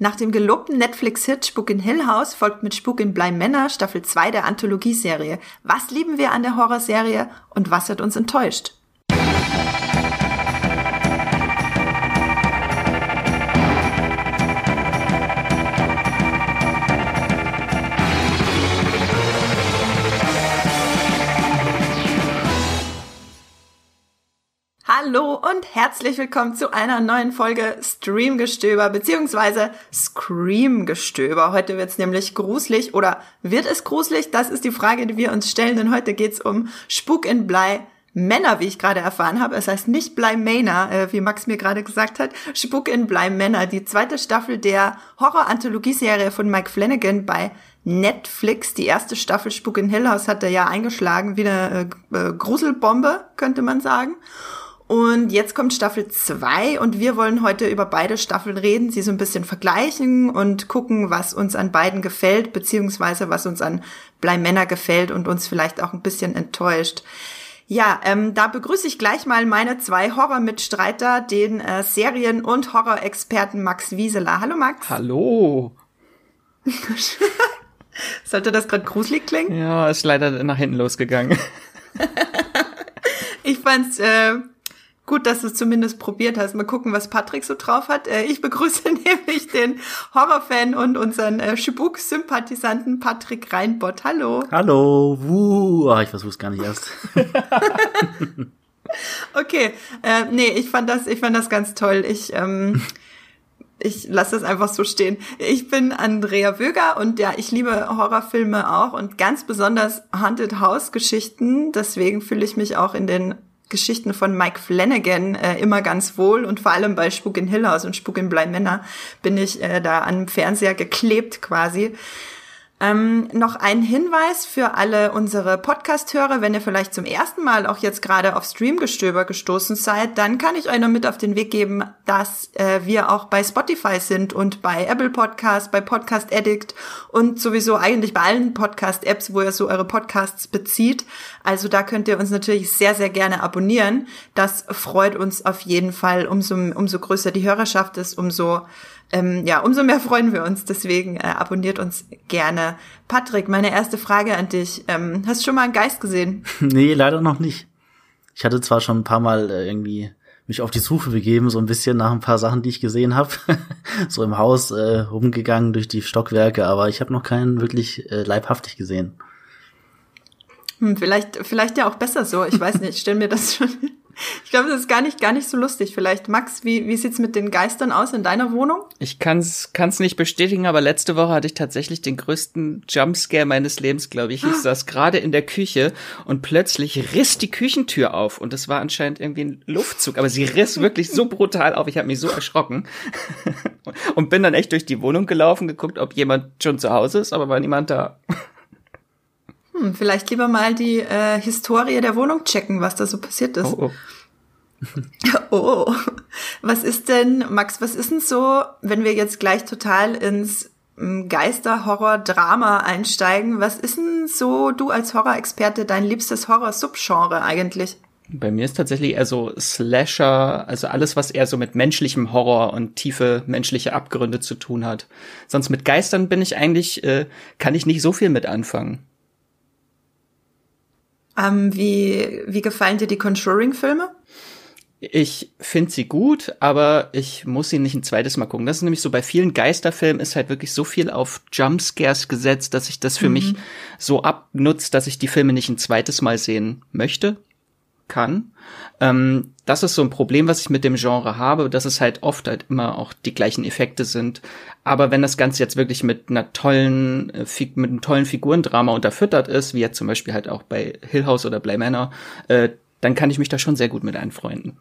Nach dem gelobten Netflix-Hit Spuk in Hill House folgt mit Spuk in Bly Männer Staffel 2 der Anthologieserie. Was lieben wir an der Horrorserie und was hat uns enttäuscht? Hallo und herzlich willkommen zu einer neuen Folge Streamgestöber beziehungsweise Screamgestöber. Heute wird es nämlich gruselig oder wird es gruselig? Das ist die Frage, die wir uns stellen, denn heute geht es um Spuk in Blei. Männer, wie ich gerade erfahren habe. Es heißt nicht Blei Männer, äh, wie Max mir gerade gesagt hat. Spuk in Blei Männer, die zweite Staffel der Horror-Anthologieserie von Mike Flanagan bei Netflix. Die erste Staffel Spuk in Hill House hat er ja eingeschlagen wie eine äh, äh Gruselbombe, könnte man sagen. Und jetzt kommt Staffel 2 und wir wollen heute über beide Staffeln reden, sie so ein bisschen vergleichen und gucken, was uns an beiden gefällt, beziehungsweise was uns an Bleimänner gefällt und uns vielleicht auch ein bisschen enttäuscht. Ja, ähm, da begrüße ich gleich mal meine zwei Horror-Mitstreiter, den äh, Serien- und Horror-Experten Max Wieseler. Hallo Max. Hallo. Sollte das gerade gruselig klingen? Ja, ist leider nach hinten losgegangen. ich fand's äh, Gut, dass du es zumindest probiert hast. Mal gucken, was Patrick so drauf hat. Äh, ich begrüße nämlich den Horrorfan und unseren äh, Schibuk-Sympathisanten Patrick Reinbott. Hallo. Hallo. Wuh. Oh, ich versuch's gar nicht erst. okay. Äh, nee, ich fand das, ich fand das ganz toll. Ich, ähm, ich lasse das einfach so stehen. Ich bin Andrea Wöger und ja, ich liebe Horrorfilme auch und ganz besonders Haunted House Geschichten. Deswegen fühle ich mich auch in den Geschichten von Mike Flanagan äh, immer ganz wohl und vor allem bei Spuk in Hill House und Spuk in Blei Männer bin ich äh, da am Fernseher geklebt quasi. Ähm, noch ein Hinweis für alle unsere Podcast-Hörer, wenn ihr vielleicht zum ersten Mal auch jetzt gerade auf Streamgestöber gestoßen seid, dann kann ich euch noch mit auf den Weg geben, dass äh, wir auch bei Spotify sind und bei Apple Podcast, bei Podcast Addict und sowieso eigentlich bei allen Podcast-Apps, wo ihr so eure Podcasts bezieht. Also da könnt ihr uns natürlich sehr, sehr gerne abonnieren. Das freut uns auf jeden Fall. Umso, umso größer die Hörerschaft ist, umso ähm, ja, umso mehr freuen wir uns. Deswegen äh, abonniert uns gerne. Patrick, meine erste Frage an dich. Ähm, hast du schon mal einen Geist gesehen? nee, leider noch nicht. Ich hatte zwar schon ein paar Mal äh, irgendwie mich auf die Suche begeben, so ein bisschen nach ein paar Sachen, die ich gesehen habe. so im Haus äh, rumgegangen durch die Stockwerke, aber ich habe noch keinen wirklich äh, leibhaftig gesehen. Hm, vielleicht, vielleicht ja auch besser so. Ich weiß nicht, ich stell mir das schon ich glaube, das ist gar nicht, gar nicht so lustig. Vielleicht, Max, wie, wie sieht's mit den Geistern aus in deiner Wohnung? Ich kann's, kann's nicht bestätigen, aber letzte Woche hatte ich tatsächlich den größten Jumpscare meines Lebens, glaube ich. Ich saß gerade in der Küche und plötzlich riss die Küchentür auf und es war anscheinend irgendwie ein Luftzug, aber sie riss wirklich so brutal auf. Ich habe mich so erschrocken und bin dann echt durch die Wohnung gelaufen, geguckt, ob jemand schon zu Hause ist, aber war niemand da. Hm, vielleicht lieber mal die äh, Historie der Wohnung checken, was da so passiert ist. Oh, oh. oh. Was ist denn, Max, was ist denn so, wenn wir jetzt gleich total ins hm, Geister-Horror-Drama einsteigen? Was ist denn so, du als Horror-Experte, dein liebstes Horror-Subgenre eigentlich? Bei mir ist tatsächlich eher so Slasher, also alles, was eher so mit menschlichem Horror und tiefe menschliche Abgründe zu tun hat. Sonst mit Geistern bin ich eigentlich, äh, kann ich nicht so viel mit anfangen. Ähm, wie, wie gefallen dir die Conjuring-Filme? Ich finde sie gut, aber ich muss sie nicht ein zweites Mal gucken. Das ist nämlich so, bei vielen Geisterfilmen ist halt wirklich so viel auf Jumpscares gesetzt, dass sich das für mhm. mich so abnutzt, dass ich die Filme nicht ein zweites Mal sehen möchte kann. Ähm, das ist so ein Problem, was ich mit dem Genre habe, dass es halt oft halt immer auch die gleichen Effekte sind. Aber wenn das Ganze jetzt wirklich mit einer tollen, äh, mit einem tollen Figurendrama unterfüttert ist, wie jetzt zum Beispiel halt auch bei Hill House oder Bly Manor, äh, dann kann ich mich da schon sehr gut mit einfreunden.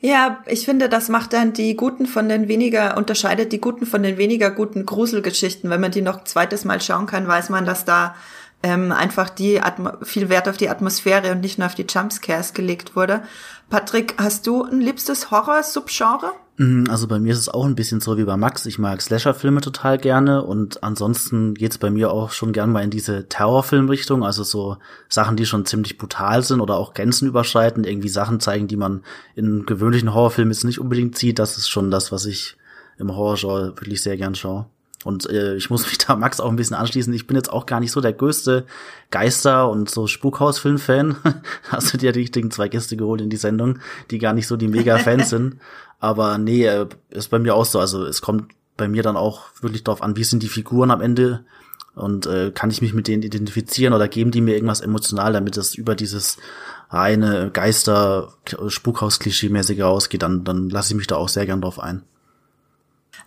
Ja, ich finde, das macht dann die guten von den weniger, unterscheidet die guten von den weniger guten Gruselgeschichten. Wenn man die noch zweites Mal schauen kann, weiß man, dass da ähm, einfach die Atmo viel Wert auf die Atmosphäre und nicht nur auf die Jumpscares gelegt wurde. Patrick, hast du ein liebstes Horror-Subgenre? Mhm, also bei mir ist es auch ein bisschen so wie bei Max. Ich mag Slasher-Filme total gerne und ansonsten geht's bei mir auch schon gern mal in diese Terrorfilm-Richtung, also so Sachen, die schon ziemlich brutal sind oder auch Grenzen überschreiten, irgendwie Sachen zeigen, die man in gewöhnlichen Horrorfilmen jetzt nicht unbedingt sieht. Das ist schon das, was ich im Horrorgenre wirklich sehr gern schaue. Und äh, ich muss mich da Max auch ein bisschen anschließen. Ich bin jetzt auch gar nicht so der größte Geister- und so Spukhausfilm-Fan. Hast du dir die richtigen zwei Gäste geholt in die Sendung, die gar nicht so die Mega-Fans sind. Aber nee, äh, ist bei mir auch so. Also es kommt bei mir dann auch wirklich darauf an, wie sind die Figuren am Ende und äh, kann ich mich mit denen identifizieren oder geben die mir irgendwas emotional, damit es über dieses reine Geister Spukhaus Klischee-mäßige ausgeht, dann dann lasse ich mich da auch sehr gern drauf ein.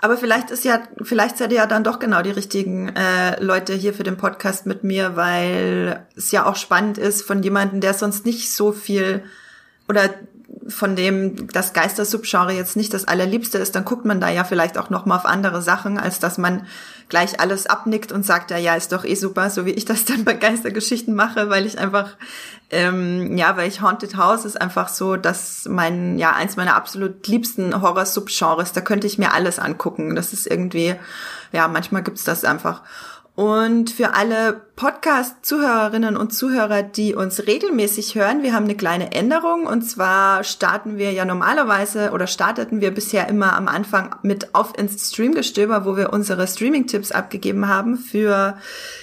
Aber vielleicht ist ja, vielleicht seid ihr ja dann doch genau die richtigen äh, Leute hier für den Podcast mit mir, weil es ja auch spannend ist von jemandem, der sonst nicht so viel oder von dem das Geister-Subgenre jetzt nicht das allerliebste ist, dann guckt man da ja vielleicht auch noch mal auf andere Sachen, als dass man gleich alles abnickt und sagt, ja, ja, ist doch eh super, so wie ich das dann bei Geistergeschichten mache, weil ich einfach, ähm, ja, weil ich Haunted House ist einfach so, dass mein, ja, eins meiner absolut liebsten Horror-Subgenres, da könnte ich mir alles angucken. Das ist irgendwie, ja, manchmal gibt's das einfach. Und für alle Podcast-Zuhörerinnen und Zuhörer, die uns regelmäßig hören, wir haben eine kleine Änderung. Und zwar starten wir ja normalerweise oder starteten wir bisher immer am Anfang mit auf ins Streamgestöber, wo wir unsere Streaming-Tipps abgegeben haben für,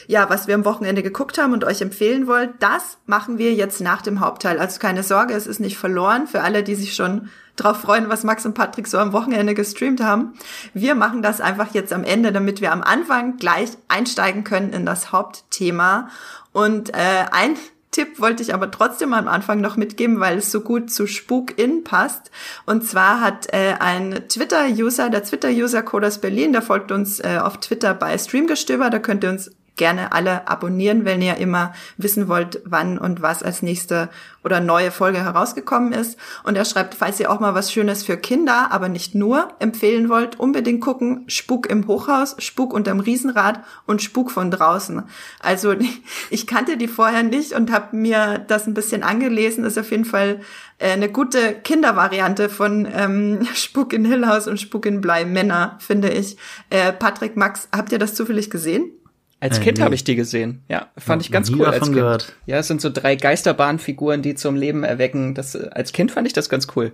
ja, was wir am Wochenende geguckt haben und euch empfehlen wollt. Das machen wir jetzt nach dem Hauptteil. Also keine Sorge, es ist nicht verloren für alle, die sich schon drauf freuen, was Max und Patrick so am Wochenende gestreamt haben. Wir machen das einfach jetzt am Ende, damit wir am Anfang gleich einsteigen können in das Hauptthema. Und äh, ein Tipp wollte ich aber trotzdem am Anfang noch mitgeben, weil es so gut zu Spuk in passt. Und zwar hat äh, ein Twitter-User, der Twitter-User Codas Berlin, der folgt uns äh, auf Twitter bei Streamgestöber, da könnt ihr uns gerne alle abonnieren, wenn ihr immer wissen wollt, wann und was als nächste oder neue Folge herausgekommen ist. Und er schreibt, falls ihr auch mal was Schönes für Kinder, aber nicht nur, empfehlen wollt, unbedingt gucken, Spuk im Hochhaus, Spuk unterm Riesenrad und Spuk von draußen. Also ich kannte die vorher nicht und habe mir das ein bisschen angelesen. ist auf jeden Fall äh, eine gute Kindervariante von ähm, Spuk in Hill House und Spuk in Blei Männer, finde ich. Äh, Patrick, Max, habt ihr das zufällig gesehen? Als äh, Kind nee. habe ich die gesehen. Ja, fand ich ganz cool als Kind. Gehört. Ja, es sind so drei Geisterbahnfiguren, die zum Leben erwecken. Das als Kind fand ich das ganz cool.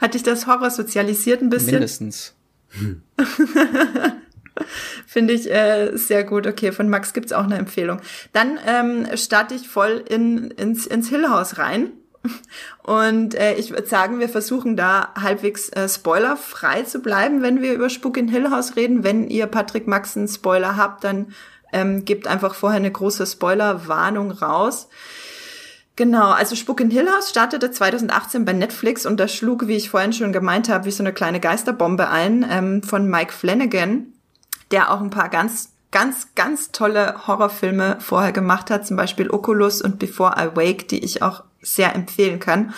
Hat dich das Horror sozialisiert ein bisschen? Mindestens. Hm. Finde ich äh, sehr gut. Okay, von Max gibt's auch eine Empfehlung. Dann ähm, starte ich voll in, ins, ins Hill House rein. Und äh, ich würde sagen, wir versuchen da halbwegs äh, spoilerfrei zu bleiben, wenn wir über Spuk in Hill House reden. Wenn ihr Patrick Max einen Spoiler habt, dann ähm, gebt einfach vorher eine große Spoilerwarnung raus. Genau, also Spuk in Hill House startete 2018 bei Netflix und das schlug, wie ich vorhin schon gemeint habe, wie so eine kleine Geisterbombe ein ähm, von Mike Flanagan, der auch ein paar ganz ganz, ganz tolle Horrorfilme vorher gemacht hat, zum Beispiel Oculus und Before I Wake, die ich auch sehr empfehlen kann.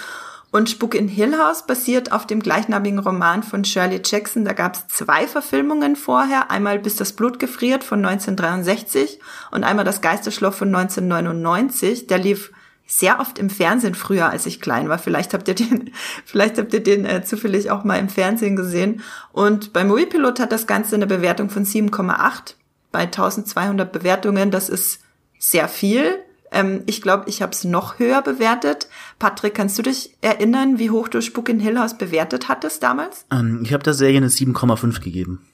Und Spuk in Hill House basiert auf dem gleichnamigen Roman von Shirley Jackson. Da gab es zwei Verfilmungen vorher. Einmal Bis das Blut gefriert von 1963 und einmal Das Geisterschloss von 1999. Der lief sehr oft im Fernsehen früher, als ich klein war. Vielleicht habt ihr den, vielleicht habt ihr den äh, zufällig auch mal im Fernsehen gesehen. Und bei Moviepilot hat das Ganze eine Bewertung von 7,8 bei 1200 Bewertungen. Das ist sehr viel. Ähm, ich glaube, ich habe es noch höher bewertet. Patrick, kannst du dich erinnern, wie hoch du Spuk in Hill House bewertet hattest damals? Ähm, ich habe der Serie eine 7,5 gegeben.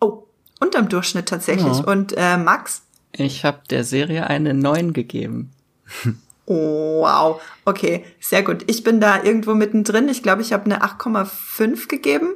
Oh, unterm Durchschnitt tatsächlich. Ja. Und äh, Max? Ich habe der Serie eine 9 gegeben. Oh, wow. Okay, sehr gut. Ich bin da irgendwo mittendrin. Ich glaube, ich habe eine 8,5 gegeben.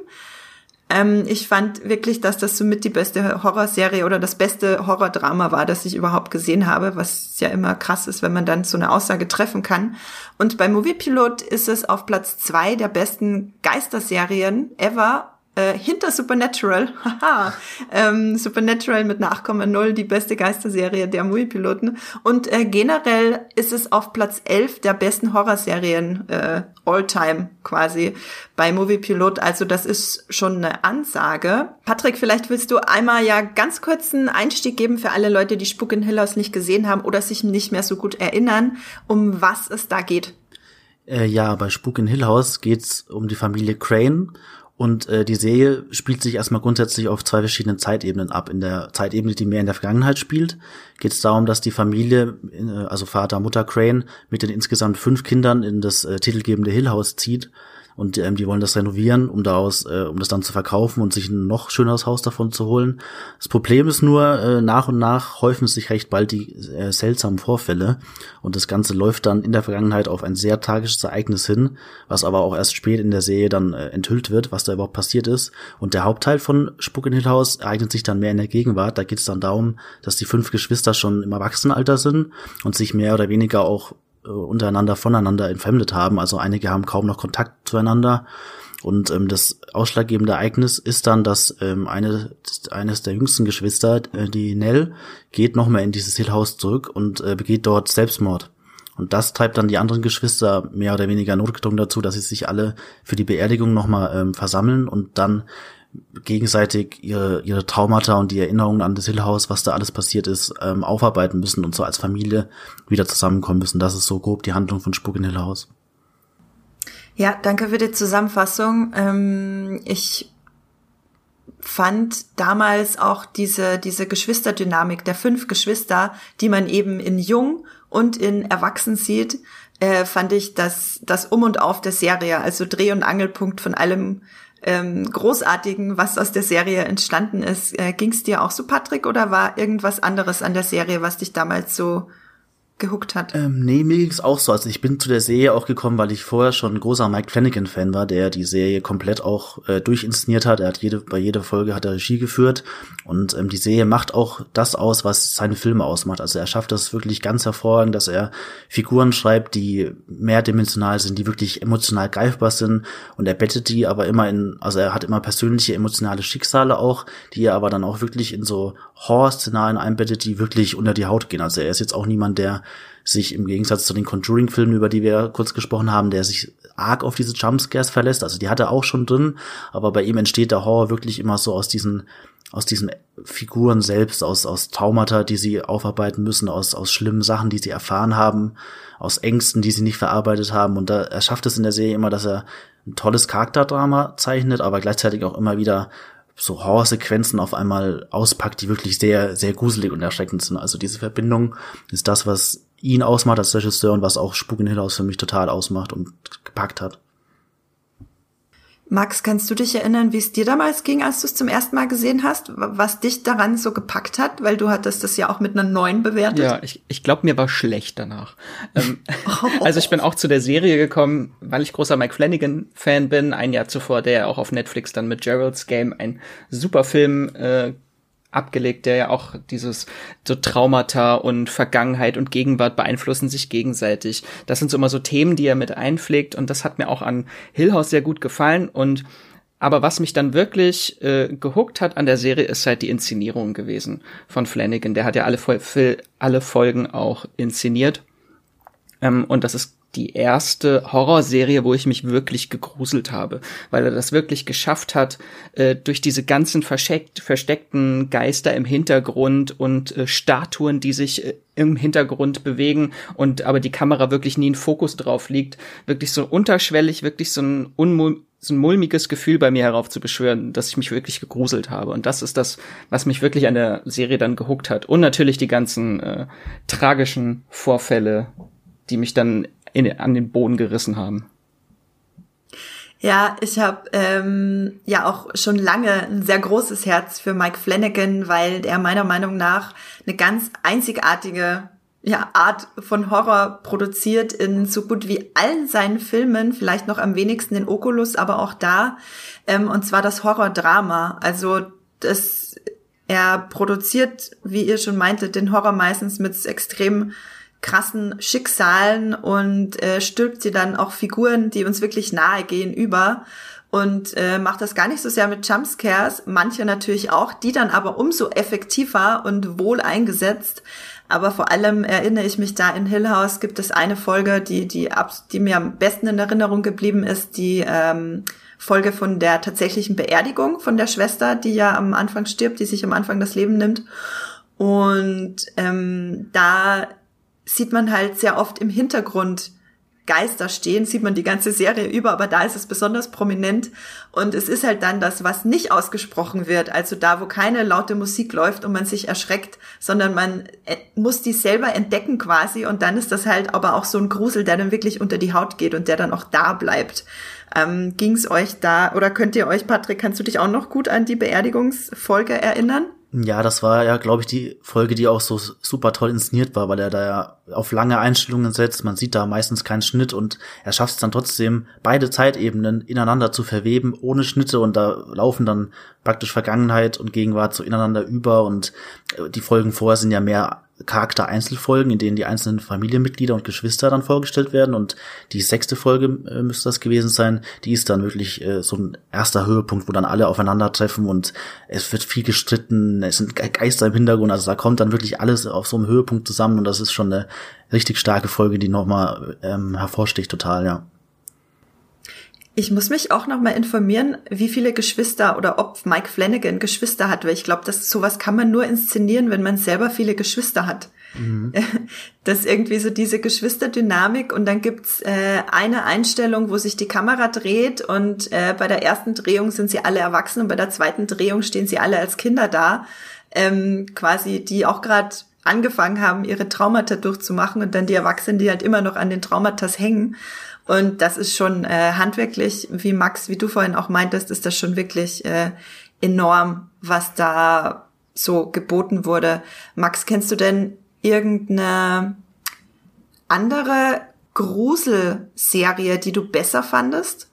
Ähm, ich fand wirklich, dass das somit die beste Horrorserie oder das beste Horrordrama war, das ich überhaupt gesehen habe, was ja immer krass ist, wenn man dann so eine Aussage treffen kann. Und bei Moviepilot ist es auf Platz zwei der besten Geisterserien ever äh, hinter Supernatural, haha, ähm, Supernatural mit einer 8,0, die beste Geisterserie der Movie-Piloten. Und äh, generell ist es auf Platz 11 der besten Horrorserien äh, all-time quasi bei Moviepilot. Also das ist schon eine Ansage. Patrick, vielleicht willst du einmal ja ganz kurz einen Einstieg geben für alle Leute, die Spuk in Hill House nicht gesehen haben oder sich nicht mehr so gut erinnern, um was es da geht. Äh, ja, bei Spuk in Hill House geht's um die Familie Crane und äh, die Serie spielt sich erstmal grundsätzlich auf zwei verschiedenen Zeitebenen ab. In der Zeitebene, die mehr in der Vergangenheit spielt, geht es darum, dass die Familie, äh, also Vater, Mutter Crane, mit den insgesamt fünf Kindern in das äh, titelgebende Hill House zieht und ähm, die wollen das renovieren, um daraus, äh, um das dann zu verkaufen und sich ein noch schöneres Haus davon zu holen. Das Problem ist nur, äh, nach und nach häufen sich recht bald die äh, seltsamen Vorfälle und das Ganze läuft dann in der Vergangenheit auf ein sehr tragisches Ereignis hin, was aber auch erst spät in der Serie dann äh, enthüllt wird, was da überhaupt passiert ist. Und der Hauptteil von Spuk in Hill House ereignet sich dann mehr in der Gegenwart. Da geht es dann darum, dass die fünf Geschwister schon im Erwachsenenalter sind und sich mehr oder weniger auch äh, untereinander voneinander entfremdet haben. Also einige haben kaum noch Kontakt zueinander. Und ähm, das ausschlaggebende Ereignis ist dann, dass ähm, eine, eines der jüngsten Geschwister, äh, die Nell, geht nochmal in dieses Hill House zurück und äh, begeht dort Selbstmord. Und das treibt dann die anderen Geschwister mehr oder weniger notgedrungen dazu, dass sie sich alle für die Beerdigung nochmal ähm, versammeln und dann gegenseitig ihre, ihre Traumata und die Erinnerungen an das Hill was da alles passiert ist, ähm, aufarbeiten müssen und so als Familie wieder zusammenkommen müssen. Das ist so grob die Handlung von Spuk in Hill. Ja, danke für die Zusammenfassung. Ähm, ich fand damals auch diese, diese Geschwisterdynamik der fünf Geschwister, die man eben in Jung und in Erwachsen sieht, äh, fand ich das, das Um und Auf der Serie, also Dreh- und Angelpunkt von allem ähm, Großartigen, was aus der Serie entstanden ist. Äh, Ging es dir auch so, Patrick, oder war irgendwas anderes an der Serie, was dich damals so gehuckt hat. Ähm, nee, mir ging's auch so. Also ich bin zu der Serie auch gekommen, weil ich vorher schon ein großer Mike Flanagan-Fan war, der die Serie komplett auch äh, durchinszeniert hat. Er hat jede, bei jeder Folge hat er Regie geführt und ähm, die Serie macht auch das aus, was seine Filme ausmacht. Also er schafft das wirklich ganz hervorragend, dass er Figuren schreibt, die mehrdimensional sind, die wirklich emotional greifbar sind und er bettet die aber immer in, also er hat immer persönliche emotionale Schicksale auch, die er aber dann auch wirklich in so Horror-Szenarien einbettet, die wirklich unter die Haut gehen. Also er ist jetzt auch niemand, der sich im Gegensatz zu den Conjuring-Filmen, über die wir kurz gesprochen haben, der sich arg auf diese Jumpscares verlässt. Also die hat er auch schon drin, aber bei ihm entsteht der Horror wirklich immer so aus diesen aus diesen Figuren selbst, aus, aus Traumata, die sie aufarbeiten müssen, aus, aus schlimmen Sachen, die sie erfahren haben, aus Ängsten, die sie nicht verarbeitet haben. Und da, er schafft es in der Serie immer, dass er ein tolles Charakterdrama zeichnet, aber gleichzeitig auch immer wieder so Horrorsequenzen auf einmal auspackt, die wirklich sehr, sehr gruselig und erschreckend sind. Also diese Verbindung ist das, was ihn ausmacht als Regisseur und was auch Spuk in Hill House für mich total ausmacht und gepackt hat. Max, kannst du dich erinnern, wie es dir damals ging, als du es zum ersten Mal gesehen hast, was dich daran so gepackt hat? Weil du hattest das ja auch mit einer neuen bewertet. Ja, ich, ich glaube, mir war schlecht danach. ähm, also ich bin auch zu der Serie gekommen, weil ich großer Mike Flanagan-Fan bin, ein Jahr zuvor, der ja auch auf Netflix dann mit Gerald's Game ein super Film äh, abgelegt, der ja auch dieses so Traumata und Vergangenheit und Gegenwart beeinflussen sich gegenseitig. Das sind so immer so Themen, die er mit einpflegt und das hat mir auch an Hill House sehr gut gefallen und aber was mich dann wirklich äh, gehuckt hat an der Serie, ist halt die Inszenierung gewesen von Flanagan. Der hat ja alle, alle Folgen auch inszeniert. Ähm, und das ist die erste Horrorserie, wo ich mich wirklich gegruselt habe, weil er das wirklich geschafft hat, äh, durch diese ganzen versteckten Geister im Hintergrund und äh, Statuen, die sich äh, im Hintergrund bewegen und aber die Kamera wirklich nie in Fokus drauf liegt, wirklich so unterschwellig, wirklich so ein unmul so ein mulmiges Gefühl bei mir heraufzubeschwören, dass ich mich wirklich gegruselt habe. Und das ist das, was mich wirklich an der Serie dann gehuckt hat. Und natürlich die ganzen äh, tragischen Vorfälle, die mich dann in, an den Boden gerissen haben. Ja, ich habe ähm, ja auch schon lange ein sehr großes Herz für Mike Flanagan, weil er meiner Meinung nach eine ganz einzigartige ja, Art von Horror produziert in so gut wie allen seinen Filmen, vielleicht noch am wenigsten in Oculus, aber auch da. Ähm, und zwar das Horror-Drama. Also das, er produziert, wie ihr schon meintet, den Horror meistens mit extrem krassen Schicksalen und äh, stülpt sie dann auch Figuren, die uns wirklich nahe gehen, über und äh, macht das gar nicht so sehr mit Jumpscares, manche natürlich auch, die dann aber umso effektiver und wohl eingesetzt. Aber vor allem erinnere ich mich da in Hill House gibt es eine Folge, die die die mir am besten in Erinnerung geblieben ist, die ähm, Folge von der tatsächlichen Beerdigung von der Schwester, die ja am Anfang stirbt, die sich am Anfang das Leben nimmt. Und ähm, da sieht man halt sehr oft im Hintergrund Geister stehen, sieht man die ganze Serie über, aber da ist es besonders prominent. Und es ist halt dann das, was nicht ausgesprochen wird, also da, wo keine laute Musik läuft und man sich erschreckt, sondern man äh, muss die selber entdecken quasi und dann ist das halt aber auch so ein Grusel, der dann wirklich unter die Haut geht und der dann auch da bleibt. Ähm, Ging es euch da, oder könnt ihr euch, Patrick, kannst du dich auch noch gut an die Beerdigungsfolge erinnern? Ja, das war ja, glaube ich, die Folge, die auch so super toll inszeniert war, weil er da ja auf lange Einstellungen setzt. Man sieht da meistens keinen Schnitt und er schafft es dann trotzdem, beide Zeitebenen ineinander zu verweben, ohne Schnitte und da laufen dann praktisch Vergangenheit und Gegenwart so ineinander über und äh, die Folgen vorher sind ja mehr Charakter-Einzelfolgen, in denen die einzelnen Familienmitglieder und Geschwister dann vorgestellt werden. Und die sechste Folge äh, müsste das gewesen sein. Die ist dann wirklich äh, so ein erster Höhepunkt, wo dann alle aufeinandertreffen und es wird viel gestritten, es sind Geister im Hintergrund. Also da kommt dann wirklich alles auf so einem Höhepunkt zusammen und das ist schon eine richtig starke Folge, die nochmal ähm, hervorsticht total, ja. Ich muss mich auch noch mal informieren, wie viele Geschwister oder ob Mike Flanagan Geschwister hat, weil ich glaube, dass sowas kann man nur inszenieren, wenn man selber viele Geschwister hat. Mhm. Das ist irgendwie so diese Geschwisterdynamik und dann gibt's äh, eine Einstellung, wo sich die Kamera dreht und äh, bei der ersten Drehung sind sie alle erwachsen und bei der zweiten Drehung stehen sie alle als Kinder da, ähm, quasi die auch gerade angefangen haben, ihre Traumata durchzumachen und dann die Erwachsenen, die halt immer noch an den Traumatas hängen. Und das ist schon äh, handwerklich, wie Max, wie du vorhin auch meintest, ist das schon wirklich äh, enorm, was da so geboten wurde. Max, kennst du denn irgendeine andere Gruselserie, die du besser fandest?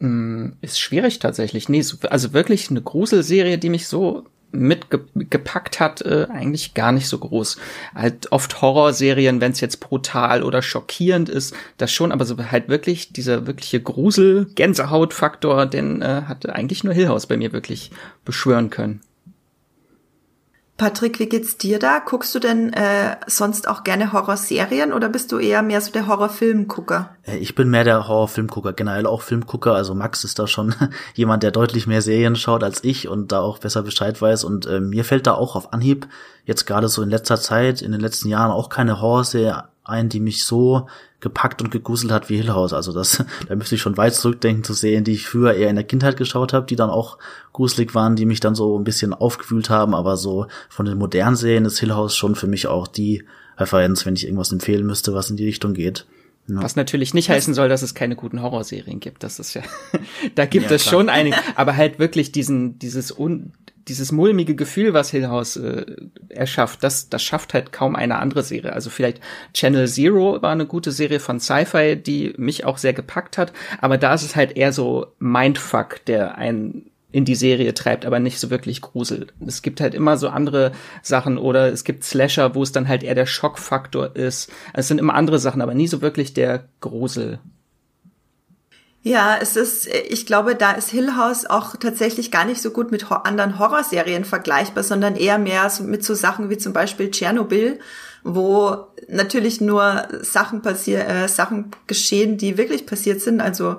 Mm, ist schwierig tatsächlich. Nee, also wirklich eine Gruselserie, die mich so mitgepackt hat, äh, eigentlich gar nicht so groß. Halt oft Horrorserien, wenn es jetzt brutal oder schockierend ist, das schon, aber so halt wirklich dieser wirkliche Grusel, Gänsehautfaktor, den äh, hatte eigentlich nur Hill House bei mir wirklich beschwören können. Patrick, wie geht's dir da? Guckst du denn äh, sonst auch gerne Horrorserien oder bist du eher mehr so der Horrorfilmgucker? Äh, ich bin mehr der Horrorfilmgucker, generell auch Filmgucker. Also Max ist da schon jemand, der deutlich mehr Serien schaut als ich und da auch besser Bescheid weiß. Und äh, mir fällt da auch auf Anhieb jetzt gerade so in letzter Zeit, in den letzten Jahren auch keine Horrorserie ein, die mich so gepackt und gegruselt hat wie Hill House. Also das, da müsste ich schon weit zurückdenken zu sehen, die ich früher eher in der Kindheit geschaut habe, die dann auch gruselig waren, die mich dann so ein bisschen aufgewühlt haben. Aber so von den modernen Serien ist Hill House schon für mich auch die Referenz, wenn ich irgendwas empfehlen müsste, was in die Richtung geht. Ja. Was natürlich nicht heißen soll, dass es keine guten Horrorserien gibt. Das ist ja, da gibt ja, es schon einige, aber halt wirklich diesen, dieses un, dieses mulmige Gefühl, was Hill House äh, erschafft, das, das schafft halt kaum eine andere Serie. Also vielleicht Channel Zero war eine gute Serie von Sci-Fi, die mich auch sehr gepackt hat, aber da ist es halt eher so Mindfuck, der einen in die Serie treibt, aber nicht so wirklich Grusel. Es gibt halt immer so andere Sachen oder es gibt Slasher, wo es dann halt eher der Schockfaktor ist. Es sind immer andere Sachen, aber nie so wirklich der Grusel. Ja, es ist, ich glaube, da ist Hill House auch tatsächlich gar nicht so gut mit anderen Horrorserien vergleichbar, sondern eher mehr mit so Sachen wie zum Beispiel Tschernobyl, wo natürlich nur Sachen passieren, äh, Sachen geschehen, die wirklich passiert sind, also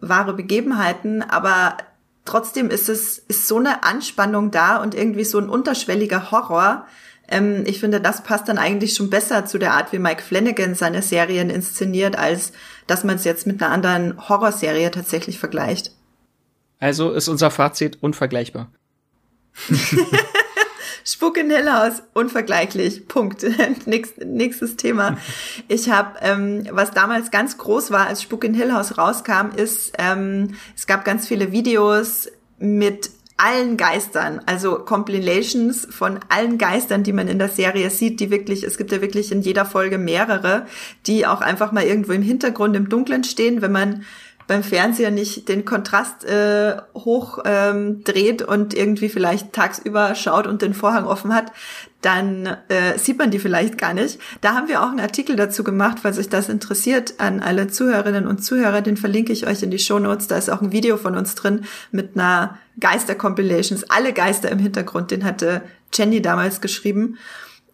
wahre Begebenheiten, aber trotzdem ist es, ist so eine Anspannung da und irgendwie so ein unterschwelliger Horror, ähm, ich finde, das passt dann eigentlich schon besser zu der Art, wie Mike Flanagan seine Serien inszeniert, als dass man es jetzt mit einer anderen Horrorserie tatsächlich vergleicht. Also ist unser Fazit unvergleichbar. Spuk in Hill House, unvergleichlich. Punkt. Nächst, nächstes Thema. Ich habe, ähm, was damals ganz groß war, als Spuk in Hill House rauskam, ist, ähm, es gab ganz viele Videos mit allen Geistern, also Compilations von allen Geistern, die man in der Serie sieht, die wirklich, es gibt ja wirklich in jeder Folge mehrere, die auch einfach mal irgendwo im Hintergrund im Dunkeln stehen, wenn man beim Fernseher nicht den Kontrast äh, hoch ähm, dreht und irgendwie vielleicht tagsüber schaut und den Vorhang offen hat, dann äh, sieht man die vielleicht gar nicht. Da haben wir auch einen Artikel dazu gemacht, falls euch das interessiert, an alle Zuhörerinnen und Zuhörer. Den verlinke ich euch in die Show Notes. Da ist auch ein Video von uns drin mit einer Geister-Compilations. Alle Geister im Hintergrund, den hatte Jenny damals geschrieben.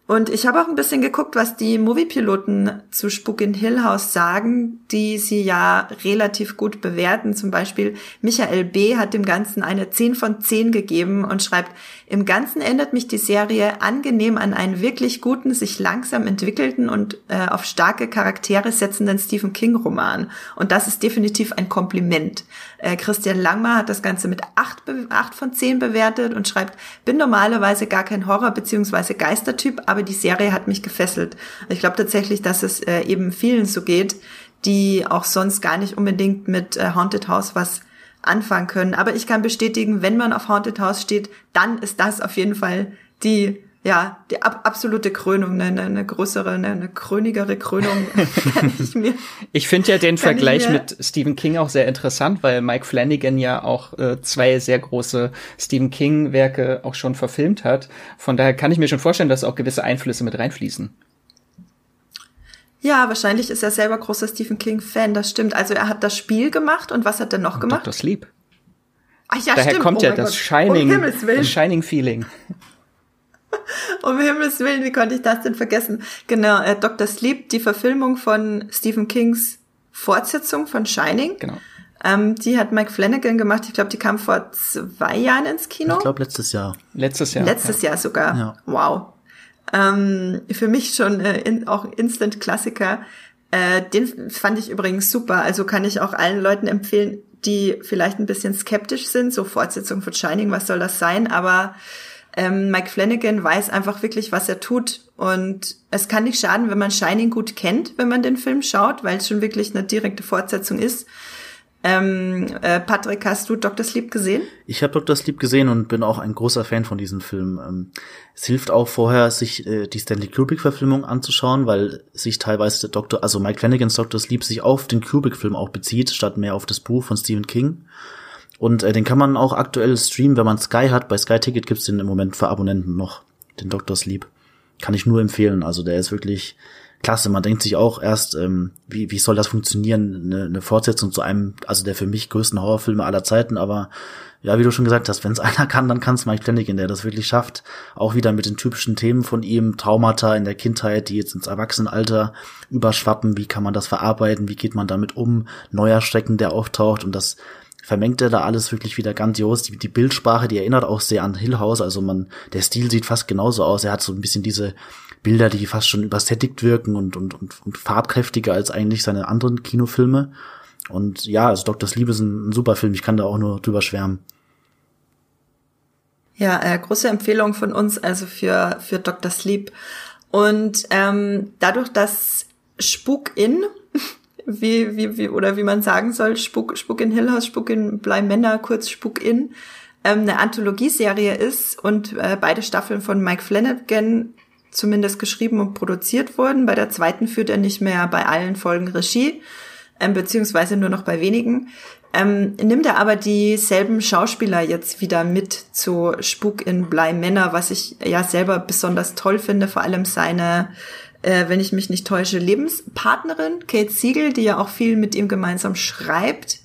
Und ich habe auch ein bisschen geguckt, was die Moviepiloten zu Spuk in Hill House sagen, die sie ja relativ gut bewerten. Zum Beispiel Michael B. hat dem Ganzen eine 10 von 10 gegeben und schreibt, im Ganzen erinnert mich die Serie angenehm an einen wirklich guten, sich langsam entwickelten und äh, auf starke Charaktere setzenden Stephen King Roman. Und das ist definitiv ein Kompliment. Äh, Christian Langmar hat das Ganze mit 8, 8 von 10 bewertet und schreibt, bin normalerweise gar kein Horror- bzw. Geistertyp, aber die Serie hat mich gefesselt. Ich glaube tatsächlich, dass es äh, eben vielen so geht, die auch sonst gar nicht unbedingt mit äh, Haunted House was anfangen können. Aber ich kann bestätigen, wenn man auf Haunted House steht, dann ist das auf jeden Fall die ja, die ab absolute Krönung, eine, eine größere, eine, eine krönigere Krönung kann ich mir. Ich finde ja den Vergleich mit Stephen King auch sehr interessant, weil Mike Flanagan ja auch äh, zwei sehr große Stephen King Werke auch schon verfilmt hat. Von daher kann ich mir schon vorstellen, dass auch gewisse Einflüsse mit reinfließen. Ja, wahrscheinlich ist er selber großer Stephen King-Fan, das stimmt. Also er hat das Spiel gemacht und was hat er noch und gemacht? Dr. Sleep. Ach ja, Daher stimmt. kommt oh ja das Gott. Shining, um das Shining Feeling. um Himmels Willen, wie konnte ich das denn vergessen? Genau, äh, Dr. Sleep, die Verfilmung von Stephen Kings Fortsetzung von Shining. Genau. Ähm, die hat Mike Flanagan gemacht. Ich glaube, die kam vor zwei Jahren ins Kino. Ich glaube, letztes Jahr. Letztes Jahr. Letztes ja. Jahr sogar. Ja. Wow. Ähm, für mich schon äh, in, auch Instant-Klassiker. Äh, den fand ich übrigens super. Also kann ich auch allen Leuten empfehlen, die vielleicht ein bisschen skeptisch sind. So Fortsetzung von Shining, was soll das sein? Aber ähm, Mike Flanagan weiß einfach wirklich, was er tut. Und es kann nicht schaden, wenn man Shining gut kennt, wenn man den Film schaut, weil es schon wirklich eine direkte Fortsetzung ist. Ähm, äh, Patrick, hast du Dr. Sleep gesehen? Ich habe Dr. Sleep gesehen und bin auch ein großer Fan von diesem Film. Ähm, es hilft auch vorher, sich äh, die Stanley Kubrick-Verfilmung anzuschauen, weil sich teilweise Dr., also Mike Flanagans Dr. Sleep sich auf den Kubrick-Film auch bezieht, statt mehr auf das Buch von Stephen King. Und äh, den kann man auch aktuell streamen, wenn man Sky hat. Bei Sky Ticket gibt's den im Moment für Abonnenten noch, den Dr. Sleep. Kann ich nur empfehlen. Also der ist wirklich klasse. Man denkt sich auch erst, ähm, wie, wie soll das funktionieren, eine, eine Fortsetzung zu einem, also der für mich größten Horrorfilme aller Zeiten, aber ja, wie du schon gesagt hast, wenn es einer kann, dann kann es Mike Flanagan, der das wirklich schafft. Auch wieder mit den typischen Themen von ihm, Traumata in der Kindheit, die jetzt ins Erwachsenenalter überschwappen. Wie kann man das verarbeiten? Wie geht man damit um? Neuer Schrecken, der auftaucht und das vermengt er da alles wirklich wieder grandios. Die, die Bildsprache, die erinnert auch sehr an Hill House. Also man, der Stil sieht fast genauso aus. Er hat so ein bisschen diese Bilder, die fast schon übersättigt wirken und, und, und, und farbkräftiger als eigentlich seine anderen Kinofilme. Und ja, also Dr. Sleep ist ein, ein super Film. Ich kann da auch nur drüber schwärmen. Ja, äh, große Empfehlung von uns also für, für Dr. Sleep. Und ähm, dadurch, dass Spuk in, wie, wie, wie, oder wie man sagen soll, Spuk, Spuk in Hill House, Spuk in Blei Männer, kurz Spuk in, ähm, eine Anthologieserie ist und äh, beide Staffeln von Mike Flanagan zumindest geschrieben und produziert wurden. Bei der zweiten führt er nicht mehr bei allen Folgen Regie, ähm, beziehungsweise nur noch bei wenigen. Ähm, nimmt er aber dieselben Schauspieler jetzt wieder mit zu Spuk in Blei Männer, was ich ja selber besonders toll finde, vor allem seine, äh, wenn ich mich nicht täusche, Lebenspartnerin, Kate Siegel, die ja auch viel mit ihm gemeinsam schreibt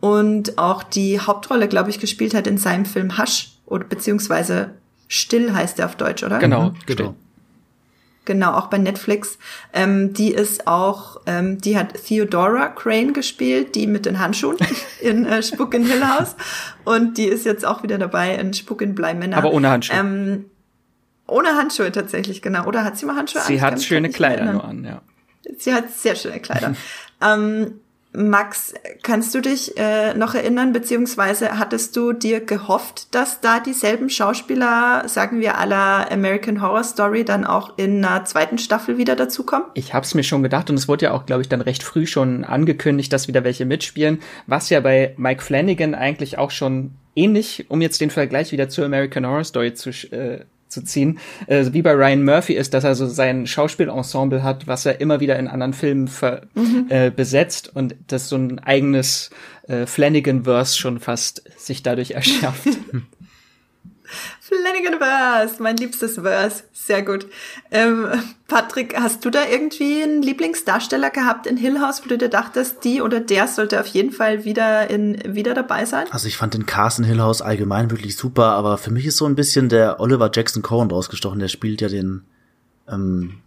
und auch die Hauptrolle, glaube ich, gespielt hat in seinem Film Hush oder beziehungsweise Still heißt er auf Deutsch, oder? Genau, mhm, genau genau, auch bei Netflix. Ähm, die ist auch, ähm, die hat Theodora Crane gespielt, die mit den Handschuhen in äh, Spuk in Hill House. Und die ist jetzt auch wieder dabei in Spuk in Bleimänner. Aber ohne Handschuhe. Ähm, ohne Handschuhe tatsächlich, genau. Oder hat sie mal Handschuhe sie an? Sie hat schöne Kleider nur an, ja. Sie hat sehr schöne Kleider. ähm, Max, kannst du dich äh, noch erinnern, beziehungsweise hattest du dir gehofft, dass da dieselben Schauspieler, sagen wir aller American Horror Story, dann auch in einer zweiten Staffel wieder dazukommen? Ich habe es mir schon gedacht und es wurde ja auch, glaube ich, dann recht früh schon angekündigt, dass wieder welche mitspielen, was ja bei Mike Flanagan eigentlich auch schon ähnlich, um jetzt den Vergleich wieder zu American Horror Story zu äh, zu ziehen, äh, wie bei Ryan Murphy ist, dass er so sein Schauspielensemble hat, was er immer wieder in anderen Filmen ver mhm. äh, besetzt und das so ein eigenes äh, Flanagan-Verse schon fast sich dadurch erschafft. Flanagan-Verse, mein liebstes Verse. Sehr gut. Ähm, Patrick, hast du da irgendwie einen Lieblingsdarsteller gehabt in Hill House, wo du dir dachtest, die oder der sollte auf jeden Fall wieder in wieder dabei sein? Also ich fand den Cast in Hill House allgemein wirklich super, aber für mich ist so ein bisschen der Oliver Jackson Cohen rausgestochen. Der spielt ja den ähm,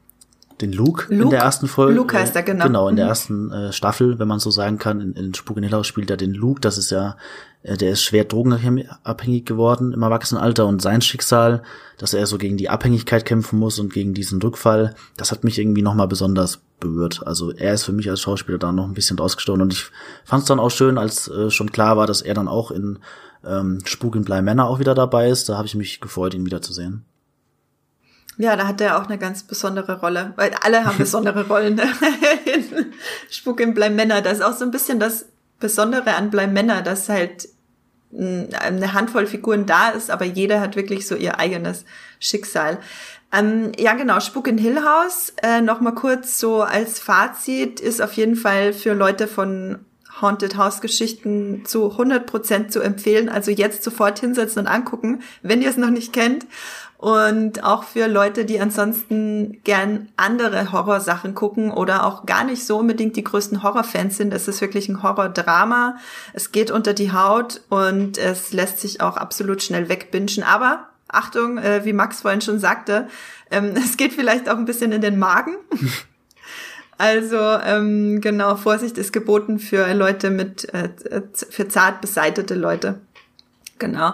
den Luke, Luke, in der ersten Folge. Luke heißt er, genau. Genau, in der mhm. ersten äh, Staffel, wenn man so sagen kann. In, in Spuk in Hill House spielt er den Luke. Das ist ja, der ist schwer drogenabhängig geworden im Erwachsenenalter und sein Schicksal, dass er so gegen die Abhängigkeit kämpfen muss und gegen diesen Rückfall, das hat mich irgendwie nochmal besonders berührt. Also er ist für mich als Schauspieler da noch ein bisschen rausgestochen und ich fand es dann auch schön, als äh, schon klar war, dass er dann auch in ähm, Spuk in Blei Männer auch wieder dabei ist. Da habe ich mich gefreut, ihn wiederzusehen. Ja, da hat er auch eine ganz besondere Rolle, weil alle haben besondere Rollen. In Spuk in Bleib Männer, das ist auch so ein bisschen das Besondere an Bleib Männer, dass halt eine Handvoll Figuren da ist, aber jeder hat wirklich so ihr eigenes Schicksal. Ähm, ja, genau, Spuk in Hill House, äh, nochmal kurz so als Fazit, ist auf jeden Fall für Leute von Haunted House Geschichten zu 100 Prozent zu empfehlen. Also jetzt sofort hinsetzen und angucken, wenn ihr es noch nicht kennt. Und auch für Leute, die ansonsten gern andere Horrorsachen gucken oder auch gar nicht so unbedingt die größten Horrorfans sind. Es ist wirklich ein Horrordrama. Es geht unter die Haut und es lässt sich auch absolut schnell wegbingen. Aber Achtung, äh, wie Max vorhin schon sagte, ähm, es geht vielleicht auch ein bisschen in den Magen. Also ähm, genau, Vorsicht ist geboten für Leute mit, äh, für zart beseitete Leute. Genau.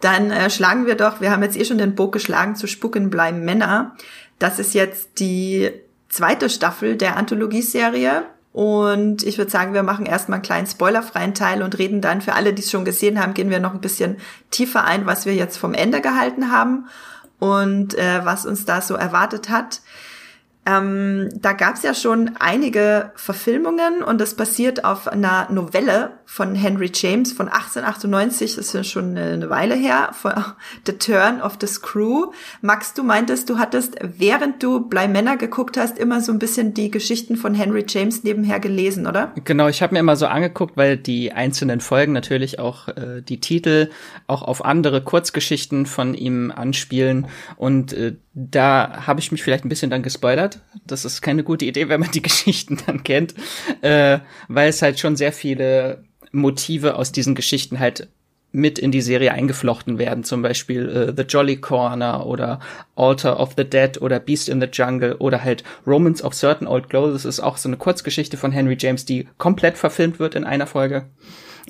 Dann äh, schlagen wir doch, wir haben jetzt eh schon den Bogen geschlagen zu Spucken bleiben Männer. Das ist jetzt die zweite Staffel der Anthologieserie. Und ich würde sagen, wir machen erstmal einen kleinen spoilerfreien Teil und reden dann für alle, die es schon gesehen haben, gehen wir noch ein bisschen tiefer ein, was wir jetzt vom Ende gehalten haben und äh, was uns da so erwartet hat. Ähm, da gab es ja schon einige Verfilmungen und das basiert auf einer Novelle von Henry James von 1898, das ist ja schon eine Weile her, von The Turn of the Screw. Max, du meintest, du hattest, während du Blei Männer geguckt hast, immer so ein bisschen die Geschichten von Henry James nebenher gelesen, oder? Genau, ich habe mir immer so angeguckt, weil die einzelnen Folgen natürlich auch äh, die Titel auch auf andere Kurzgeschichten von ihm anspielen und äh, da habe ich mich vielleicht ein bisschen dann gespoilert. Das ist keine gute Idee, wenn man die Geschichten dann kennt, äh, weil es halt schon sehr viele Motive aus diesen Geschichten halt mit in die Serie eingeflochten werden, zum Beispiel äh, The Jolly Corner oder Altar of the Dead oder Beast in the Jungle oder halt Romans of Certain Old Clothes. Das ist auch so eine Kurzgeschichte von Henry James, die komplett verfilmt wird in einer Folge.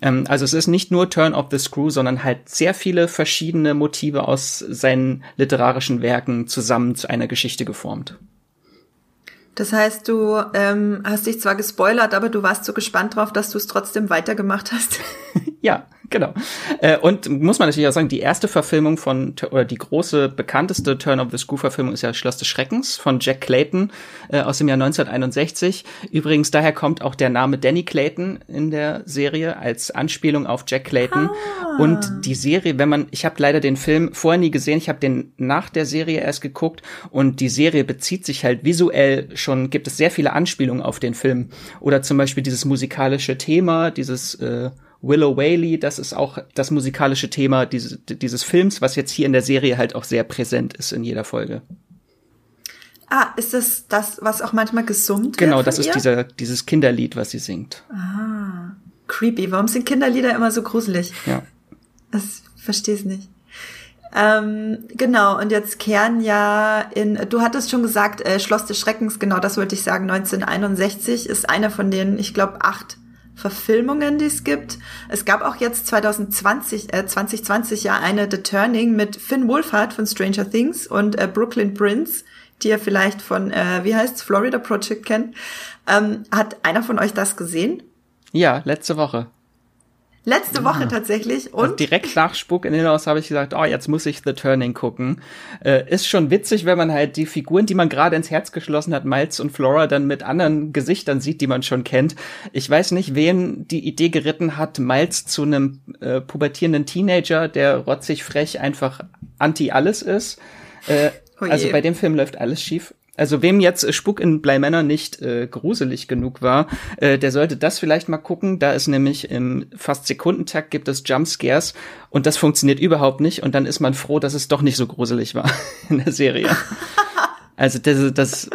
Ähm, also es ist nicht nur Turn of the Screw, sondern halt sehr viele verschiedene Motive aus seinen literarischen Werken zusammen zu einer Geschichte geformt. Das heißt, du ähm, hast dich zwar gespoilert, aber du warst so gespannt drauf, dass du es trotzdem weitergemacht hast. ja, genau. Äh, und muss man natürlich auch sagen, die erste Verfilmung von, oder die große, bekannteste Turn of the Screw-Verfilmung ist ja Schloss des Schreckens von Jack Clayton äh, aus dem Jahr 1961. Übrigens, daher kommt auch der Name Danny Clayton in der Serie als Anspielung auf Jack Clayton. Ah. Und die Serie, wenn man, ich habe leider den Film vorher nie gesehen, ich habe den nach der Serie erst geguckt und die Serie bezieht sich halt visuell schon, gibt es sehr viele Anspielungen auf den Film. Oder zum Beispiel dieses musikalische Thema, dieses äh, Willow Whaley, das ist auch das musikalische Thema dieses, dieses Films, was jetzt hier in der Serie halt auch sehr präsent ist in jeder Folge. Ah, ist das das, was auch manchmal gesummt genau, wird? Genau, das ist dieser, dieses Kinderlied, was sie singt. Ah, creepy. Warum sind Kinderlieder immer so gruselig? Ja. Das verstehe ich nicht. Ähm, genau, und jetzt kehren ja in, du hattest schon gesagt, äh, Schloss des Schreckens, genau das wollte ich sagen, 1961 ist einer von den, ich glaube, acht Verfilmungen, die es gibt. Es gab auch jetzt 2020, äh, 2020 ja eine The Turning mit Finn Wolfhard von Stranger Things und äh, Brooklyn Prince, die ihr vielleicht von, äh, wie heißt's, Florida Project kennt. Ähm, hat einer von euch das gesehen? Ja, letzte Woche. Letzte Woche ja. tatsächlich. Und also direkt nach Spuk in House habe ich gesagt, oh, jetzt muss ich The Turning gucken. Äh, ist schon witzig, wenn man halt die Figuren, die man gerade ins Herz geschlossen hat, Miles und Flora, dann mit anderen Gesichtern sieht, die man schon kennt. Ich weiß nicht, wen die Idee geritten hat, Miles zu einem äh, pubertierenden Teenager, der rotzig frech einfach anti alles ist. Äh, also bei dem Film läuft alles schief. Also wem jetzt Spuk in Bleimänner nicht äh, gruselig genug war, äh, der sollte das vielleicht mal gucken. Da ist nämlich im fast Sekundentakt gibt es Jumpscares und das funktioniert überhaupt nicht und dann ist man froh, dass es doch nicht so gruselig war in der Serie. also das, das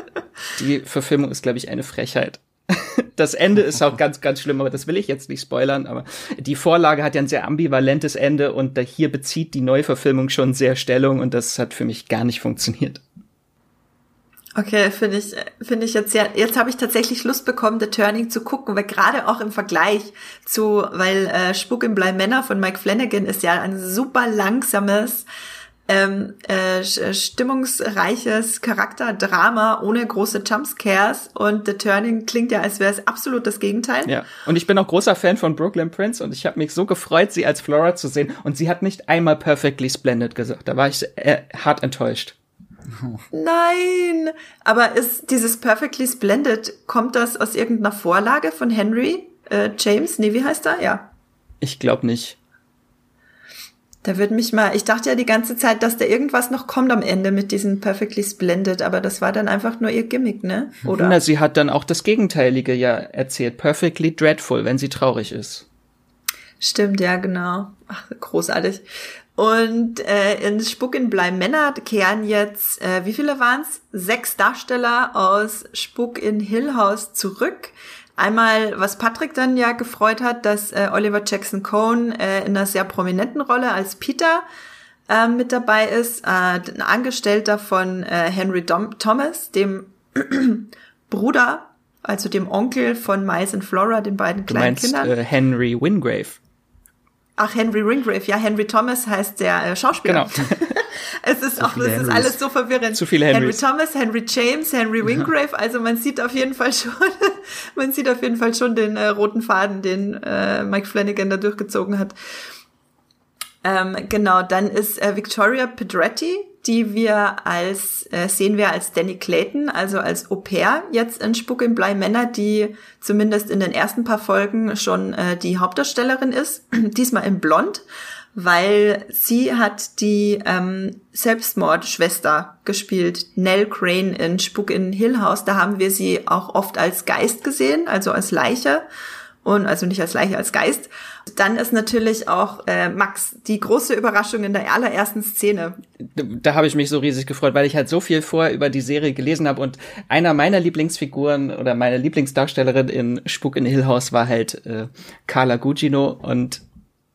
die Verfilmung ist glaube ich eine Frechheit. Das Ende ist auch ganz, ganz schlimm, aber das will ich jetzt nicht spoilern. Aber die Vorlage hat ja ein sehr ambivalentes Ende und hier bezieht die Neuverfilmung schon sehr Stellung und das hat für mich gar nicht funktioniert. Okay, finde ich, finde ich jetzt ja, jetzt habe ich tatsächlich Lust bekommen, The Turning zu gucken, weil gerade auch im Vergleich zu, weil äh, Spuk im Blei Männer von Mike Flanagan ist ja ein super langsames, ähm, äh, stimmungsreiches Charakterdrama ohne große Jumpscares und The Turning klingt ja, als wäre es absolut das Gegenteil. Ja, und ich bin auch großer Fan von Brooklyn Prince und ich habe mich so gefreut, sie als Flora zu sehen und sie hat nicht einmal Perfectly Splendid gesagt. Da war ich äh, hart enttäuscht. Nein, aber ist dieses Perfectly Splendid, kommt das aus irgendeiner Vorlage von Henry äh, James? Nee, wie heißt er? Ja. Ich glaube nicht. Da wird mich mal, ich dachte ja die ganze Zeit, dass da irgendwas noch kommt am Ende mit diesem Perfectly Splendid, aber das war dann einfach nur ihr Gimmick, ne? Oder? Na, sie hat dann auch das Gegenteilige ja erzählt. Perfectly Dreadful, wenn sie traurig ist. Stimmt, ja, genau. Ach, großartig. Und äh, in Spuk in Blei Männer kehren jetzt, äh, wie viele waren's? Sechs Darsteller aus Spuk in Hill House zurück. Einmal, was Patrick dann ja gefreut hat, dass äh, Oliver Jackson Cohn äh, in einer sehr prominenten Rolle als Peter äh, mit dabei ist, äh, ein Angestellter von äh, Henry Dom Thomas, dem Bruder, also dem Onkel von Miles und Flora, den beiden kleinen du meinst, Kindern. Äh, Henry Wingrave. Ach, Henry Wingrave, ja, Henry Thomas heißt der äh, Schauspieler. Genau. es ist auch, es ist alles so verwirrend. Zu viele Henry Thomas, Henry James, Henry Wingrave, also man sieht auf jeden Fall schon, man sieht auf jeden Fall schon den äh, roten Faden, den äh, Mike Flanagan da durchgezogen hat. Ähm, genau, dann ist äh, Victoria Pedretti, die wir als, äh, sehen wir als Danny Clayton, also als Au pair jetzt in Spuk im Blei Männer, die zumindest in den ersten paar Folgen schon äh, die Hauptdarstellerin ist, diesmal in Blond, weil sie hat die ähm, Selbstmordschwester gespielt, Nell Crane in Spuk in Hill House. Da haben wir sie auch oft als Geist gesehen, also als Leiche und also nicht als Leiche, als Geist. Dann ist natürlich auch äh, Max die große Überraschung in der allerersten Szene. Da habe ich mich so riesig gefreut, weil ich halt so viel vorher über die Serie gelesen habe und einer meiner Lieblingsfiguren oder meine Lieblingsdarstellerin in Spuk in Hill House war halt äh, Carla Gugino und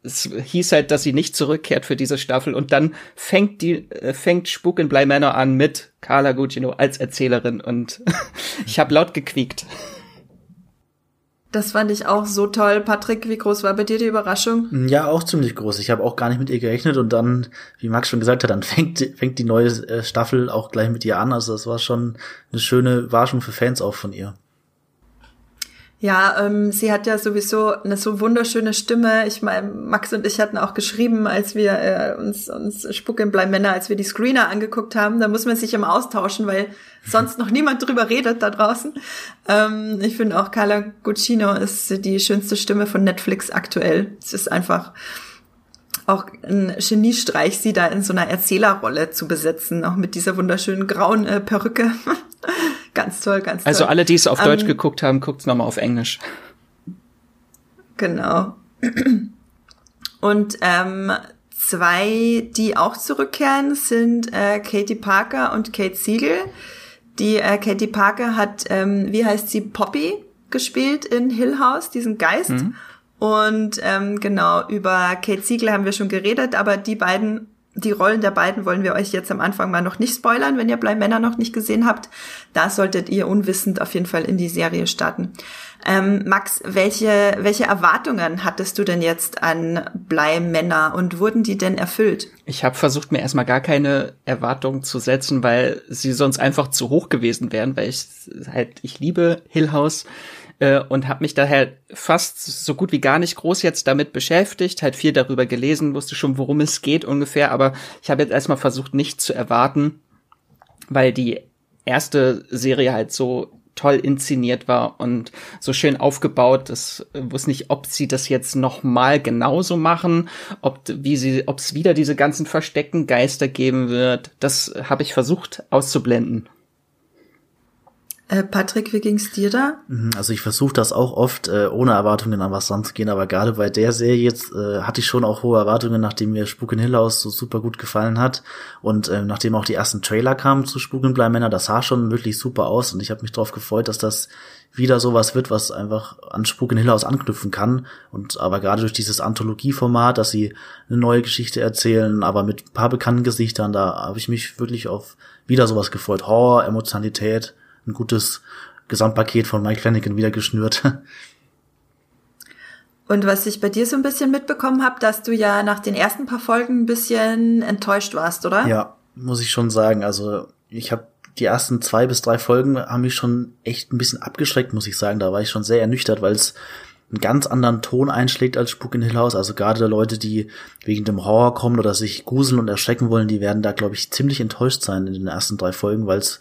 es hieß halt, dass sie nicht zurückkehrt für diese Staffel und dann fängt die äh, fängt Spuk in Bly Manor an mit Carla Gugino als Erzählerin und ich habe laut gequiekt. Das fand ich auch so toll. Patrick, wie groß war bei dir die Überraschung? Ja, auch ziemlich groß. Ich habe auch gar nicht mit ihr gerechnet und dann, wie Max schon gesagt hat, dann fängt, fängt die neue äh, Staffel auch gleich mit ihr an. Also das war schon eine schöne Überraschung für Fans auch von ihr. Ja, ähm, sie hat ja sowieso eine so wunderschöne Stimme. Ich meine, Max und ich hatten auch geschrieben, als wir äh, uns, uns Spuck im Blei Männer, als wir die Screener angeguckt haben, da muss man sich immer austauschen, weil sonst noch niemand drüber redet da draußen. Ähm, ich finde auch Carla Guccino ist die schönste Stimme von Netflix aktuell. Es ist einfach auch ein Geniestreich, sie da in so einer Erzählerrolle zu besetzen, auch mit dieser wunderschönen grauen äh, Perücke. ganz toll, ganz toll. Also alle, die es auf Deutsch ähm, geguckt haben, guckt's nochmal auf Englisch. Genau. Und ähm, zwei, die auch zurückkehren, sind äh, Katie Parker und Kate Siegel. Die äh, Katie Parker hat, ähm, wie heißt sie, Poppy gespielt in Hill House, diesen Geist. Mhm. Und ähm, genau, über Kate Siegel haben wir schon geredet, aber die beiden, die Rollen der beiden wollen wir euch jetzt am Anfang mal noch nicht spoilern, wenn ihr Blei Männer noch nicht gesehen habt. Da solltet ihr unwissend auf jeden Fall in die Serie starten. Ähm, Max, welche, welche Erwartungen hattest du denn jetzt an Blei Männer und wurden die denn erfüllt? Ich habe versucht, mir erstmal gar keine Erwartungen zu setzen, weil sie sonst einfach zu hoch gewesen wären, weil ich halt, ich liebe Hill House äh, und habe mich daher fast so gut wie gar nicht groß jetzt damit beschäftigt, halt viel darüber gelesen, wusste schon, worum es geht ungefähr, aber ich habe jetzt erstmal versucht, nicht zu erwarten, weil die erste Serie halt so toll inszeniert war und so schön aufgebaut. Das wusste nicht, ob sie das jetzt noch mal genauso machen, ob wie sie, ob es wieder diese ganzen versteckten Geister geben wird. Das habe ich versucht auszublenden. Äh, Patrick, wie ging's dir da? Mhm, also ich versuche das auch oft, äh, ohne Erwartungen an was ranzugehen, aber gerade bei der Serie jetzt äh, hatte ich schon auch hohe Erwartungen, nachdem mir Spuk in Hill House so super gut gefallen hat und äh, nachdem auch die ersten Trailer kamen zu Spuk in Bleimänner, das sah schon wirklich super aus und ich habe mich darauf gefreut, dass das wieder sowas wird, was einfach an Spuk in Hill House anknüpfen kann. Und aber gerade durch dieses Anthologieformat, dass sie eine neue Geschichte erzählen, aber mit ein paar bekannten Gesichtern, da habe ich mich wirklich auf wieder sowas gefreut. Horror, Emotionalität, ein gutes Gesamtpaket von Mike Flanagan wieder geschnürt. Und was ich bei dir so ein bisschen mitbekommen habe, dass du ja nach den ersten paar Folgen ein bisschen enttäuscht warst, oder? Ja, muss ich schon sagen. Also ich habe die ersten zwei bis drei Folgen haben mich schon echt ein bisschen abgeschreckt, muss ich sagen. Da war ich schon sehr ernüchtert, weil es einen ganz anderen Ton einschlägt als Spuk in Hill House. Also gerade Leute, die wegen dem Horror kommen oder sich gruseln und erschrecken wollen, die werden da, glaube ich, ziemlich enttäuscht sein in den ersten drei Folgen, weil es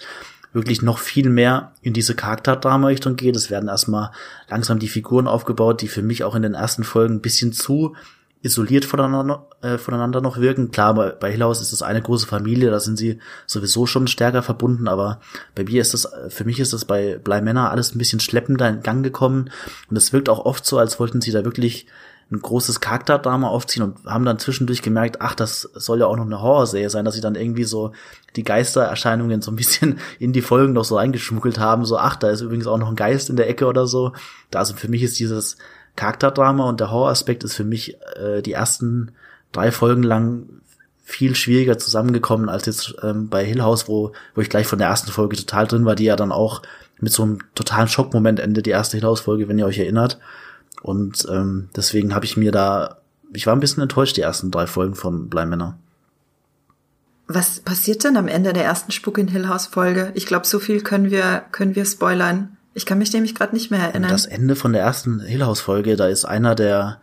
wirklich noch viel mehr in diese Charakterdrama-Richtung geht. Es werden erstmal langsam die Figuren aufgebaut, die für mich auch in den ersten Folgen ein bisschen zu isoliert voneinander, äh, voneinander noch wirken. Klar, bei, bei Hill ist es eine große Familie, da sind sie sowieso schon stärker verbunden, aber bei mir ist das, für mich ist das bei Blei Männer alles ein bisschen schleppender in Gang gekommen und es wirkt auch oft so, als wollten sie da wirklich ein großes Charakterdrama aufziehen und haben dann zwischendurch gemerkt, ach, das soll ja auch noch eine Horrorserie sein, dass sie dann irgendwie so die Geistererscheinungen so ein bisschen in die Folgen noch so eingeschmuggelt haben, so, ach, da ist übrigens auch noch ein Geist in der Ecke oder so. Da also für mich ist dieses Charakterdrama und der Horroraspekt ist für mich äh, die ersten drei Folgen lang viel schwieriger zusammengekommen als jetzt ähm, bei Hill House, wo, wo ich gleich von der ersten Folge total drin war, die ja dann auch mit so einem totalen Schockmoment endet, die erste Hill House Folge, wenn ihr euch erinnert. Und ähm, deswegen habe ich mir da, ich war ein bisschen enttäuscht, die ersten drei Folgen von Bleimänner. Was passiert denn am Ende der ersten Spuk in Hill House Folge? Ich glaube, so viel können wir können wir spoilern. Ich kann mich nämlich gerade nicht mehr erinnern. Das Ende von der ersten Hill House Folge, da ist einer der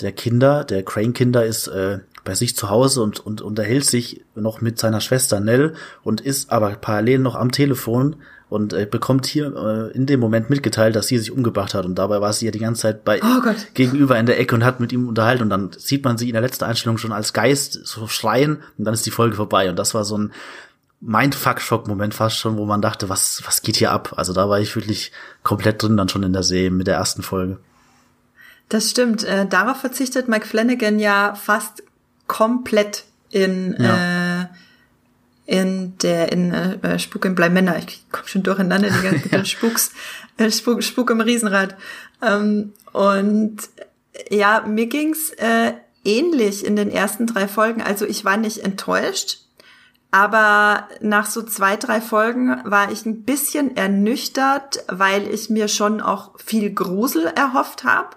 der Kinder, der Crane Kinder ist äh, bei sich zu Hause und, und unterhält sich noch mit seiner Schwester Nell und ist aber parallel noch am Telefon und äh, bekommt hier äh, in dem Moment mitgeteilt, dass sie sich umgebracht hat und dabei war sie ja die ganze Zeit bei oh gegenüber in der Ecke und hat mit ihm unterhalten und dann sieht man sie in der letzten Einstellung schon als Geist so schreien und dann ist die Folge vorbei und das war so ein Mindfuck-Schock-Moment fast schon, wo man dachte, was was geht hier ab? Also da war ich wirklich komplett drin dann schon in der Serie mit der ersten Folge. Das stimmt. Äh, darauf verzichtet Mike Flanagan ja fast komplett in ja. äh, in der in äh, Spuk im Bleimänner. Ich komme schon durcheinander die ganze Zeit. Spuks, äh, Spuk, Spuk im Riesenrad. Ähm, und ja, mir ging's äh, ähnlich in den ersten drei Folgen. Also ich war nicht enttäuscht, aber nach so zwei, drei Folgen war ich ein bisschen ernüchtert, weil ich mir schon auch viel Grusel erhofft habe.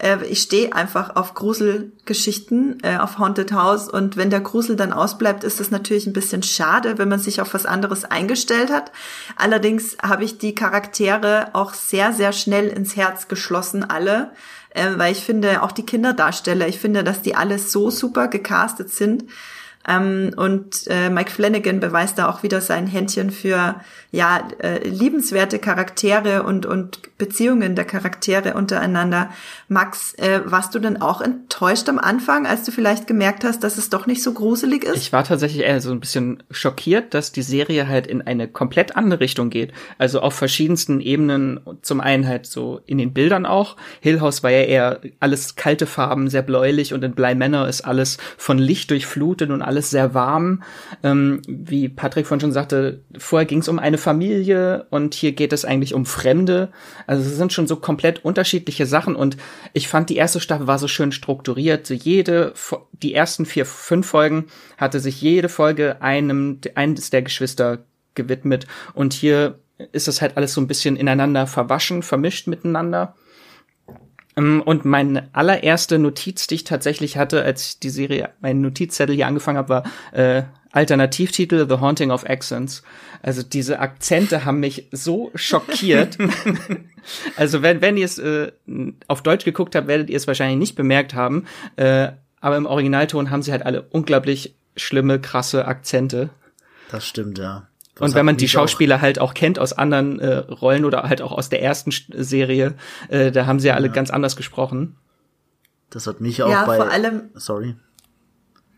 Äh, ich stehe einfach auf Gruselgeschichten, äh, auf Haunted House und wenn der Grusel dann ausbleibt, ist es natürlich ein bisschen schade, wenn man sich auf was anderes eingestellt hat. Allerdings habe ich die Charaktere auch sehr, sehr schnell ins Herz geschlossen, alle, äh, weil ich finde, auch die Kinderdarsteller, ich finde, dass die alle so super gecastet sind. Ähm, und äh, Mike Flanagan beweist da auch wieder sein Händchen für ja äh, liebenswerte Charaktere und und Beziehungen der Charaktere untereinander. Max, äh, warst du denn auch enttäuscht am Anfang, als du vielleicht gemerkt hast, dass es doch nicht so gruselig ist? Ich war tatsächlich eher so ein bisschen schockiert, dass die Serie halt in eine komplett andere Richtung geht. Also auf verschiedensten Ebenen. Zum einen halt so in den Bildern auch. Hill House war ja eher alles kalte Farben, sehr bläulich und in Bly Manor ist alles von Licht durchflutet und alles sehr warm. Ähm, wie Patrick von schon sagte, vorher ging es um eine Familie und hier geht es eigentlich um Fremde. Also es sind schon so komplett unterschiedliche Sachen und ich fand die erste Staffel war so schön strukturiert. Jede, die ersten vier, fünf Folgen hatte sich jede Folge einem, eines der Geschwister gewidmet und hier ist das halt alles so ein bisschen ineinander verwaschen, vermischt miteinander. Ähm, und meine allererste Notiz, die ich tatsächlich hatte, als ich die Serie, meinen Notizzettel hier angefangen habe, war äh, Alternativtitel The Haunting of Accents. Also diese Akzente haben mich so schockiert. also wenn, wenn ihr es äh, auf Deutsch geguckt habt, werdet ihr es wahrscheinlich nicht bemerkt haben. Äh, aber im Originalton haben sie halt alle unglaublich schlimme, krasse Akzente. Das stimmt, ja. Und wenn man die Schauspieler auch halt auch kennt aus anderen äh, Rollen oder halt auch aus der ersten Serie, äh, da haben sie ja alle ja. ganz anders gesprochen. Das hat mich auch ja, bei. Vor allem, sorry.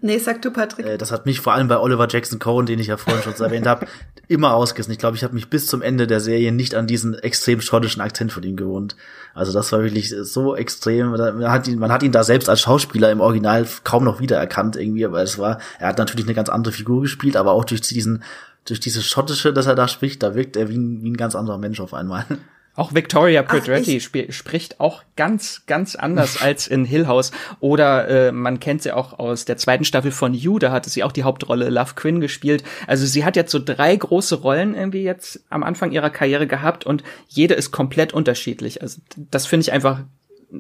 Nee, sag du, Patrick. Äh, das hat mich vor allem bei Oliver Jackson Cohen, den ich ja vorhin schon erwähnt habe, immer ausgerissen. Ich glaube, ich habe mich bis zum Ende der Serie nicht an diesen extrem schottischen Akzent von ihm gewohnt. Also das war wirklich so extrem. Man hat ihn, man hat ihn da selbst als Schauspieler im Original kaum noch wiedererkannt irgendwie, aber es war, er hat natürlich eine ganz andere Figur gespielt, aber auch durch diesen, durch dieses schottische, das er da spricht, da wirkt er wie ein, wie ein ganz anderer Mensch auf einmal. Auch Victoria Pedretti sp spricht auch ganz, ganz anders als in Hill House. Oder äh, man kennt sie auch aus der zweiten Staffel von You, da hatte sie auch die Hauptrolle Love Quinn gespielt. Also sie hat jetzt so drei große Rollen irgendwie jetzt am Anfang ihrer Karriere gehabt und jede ist komplett unterschiedlich. Also das finde ich einfach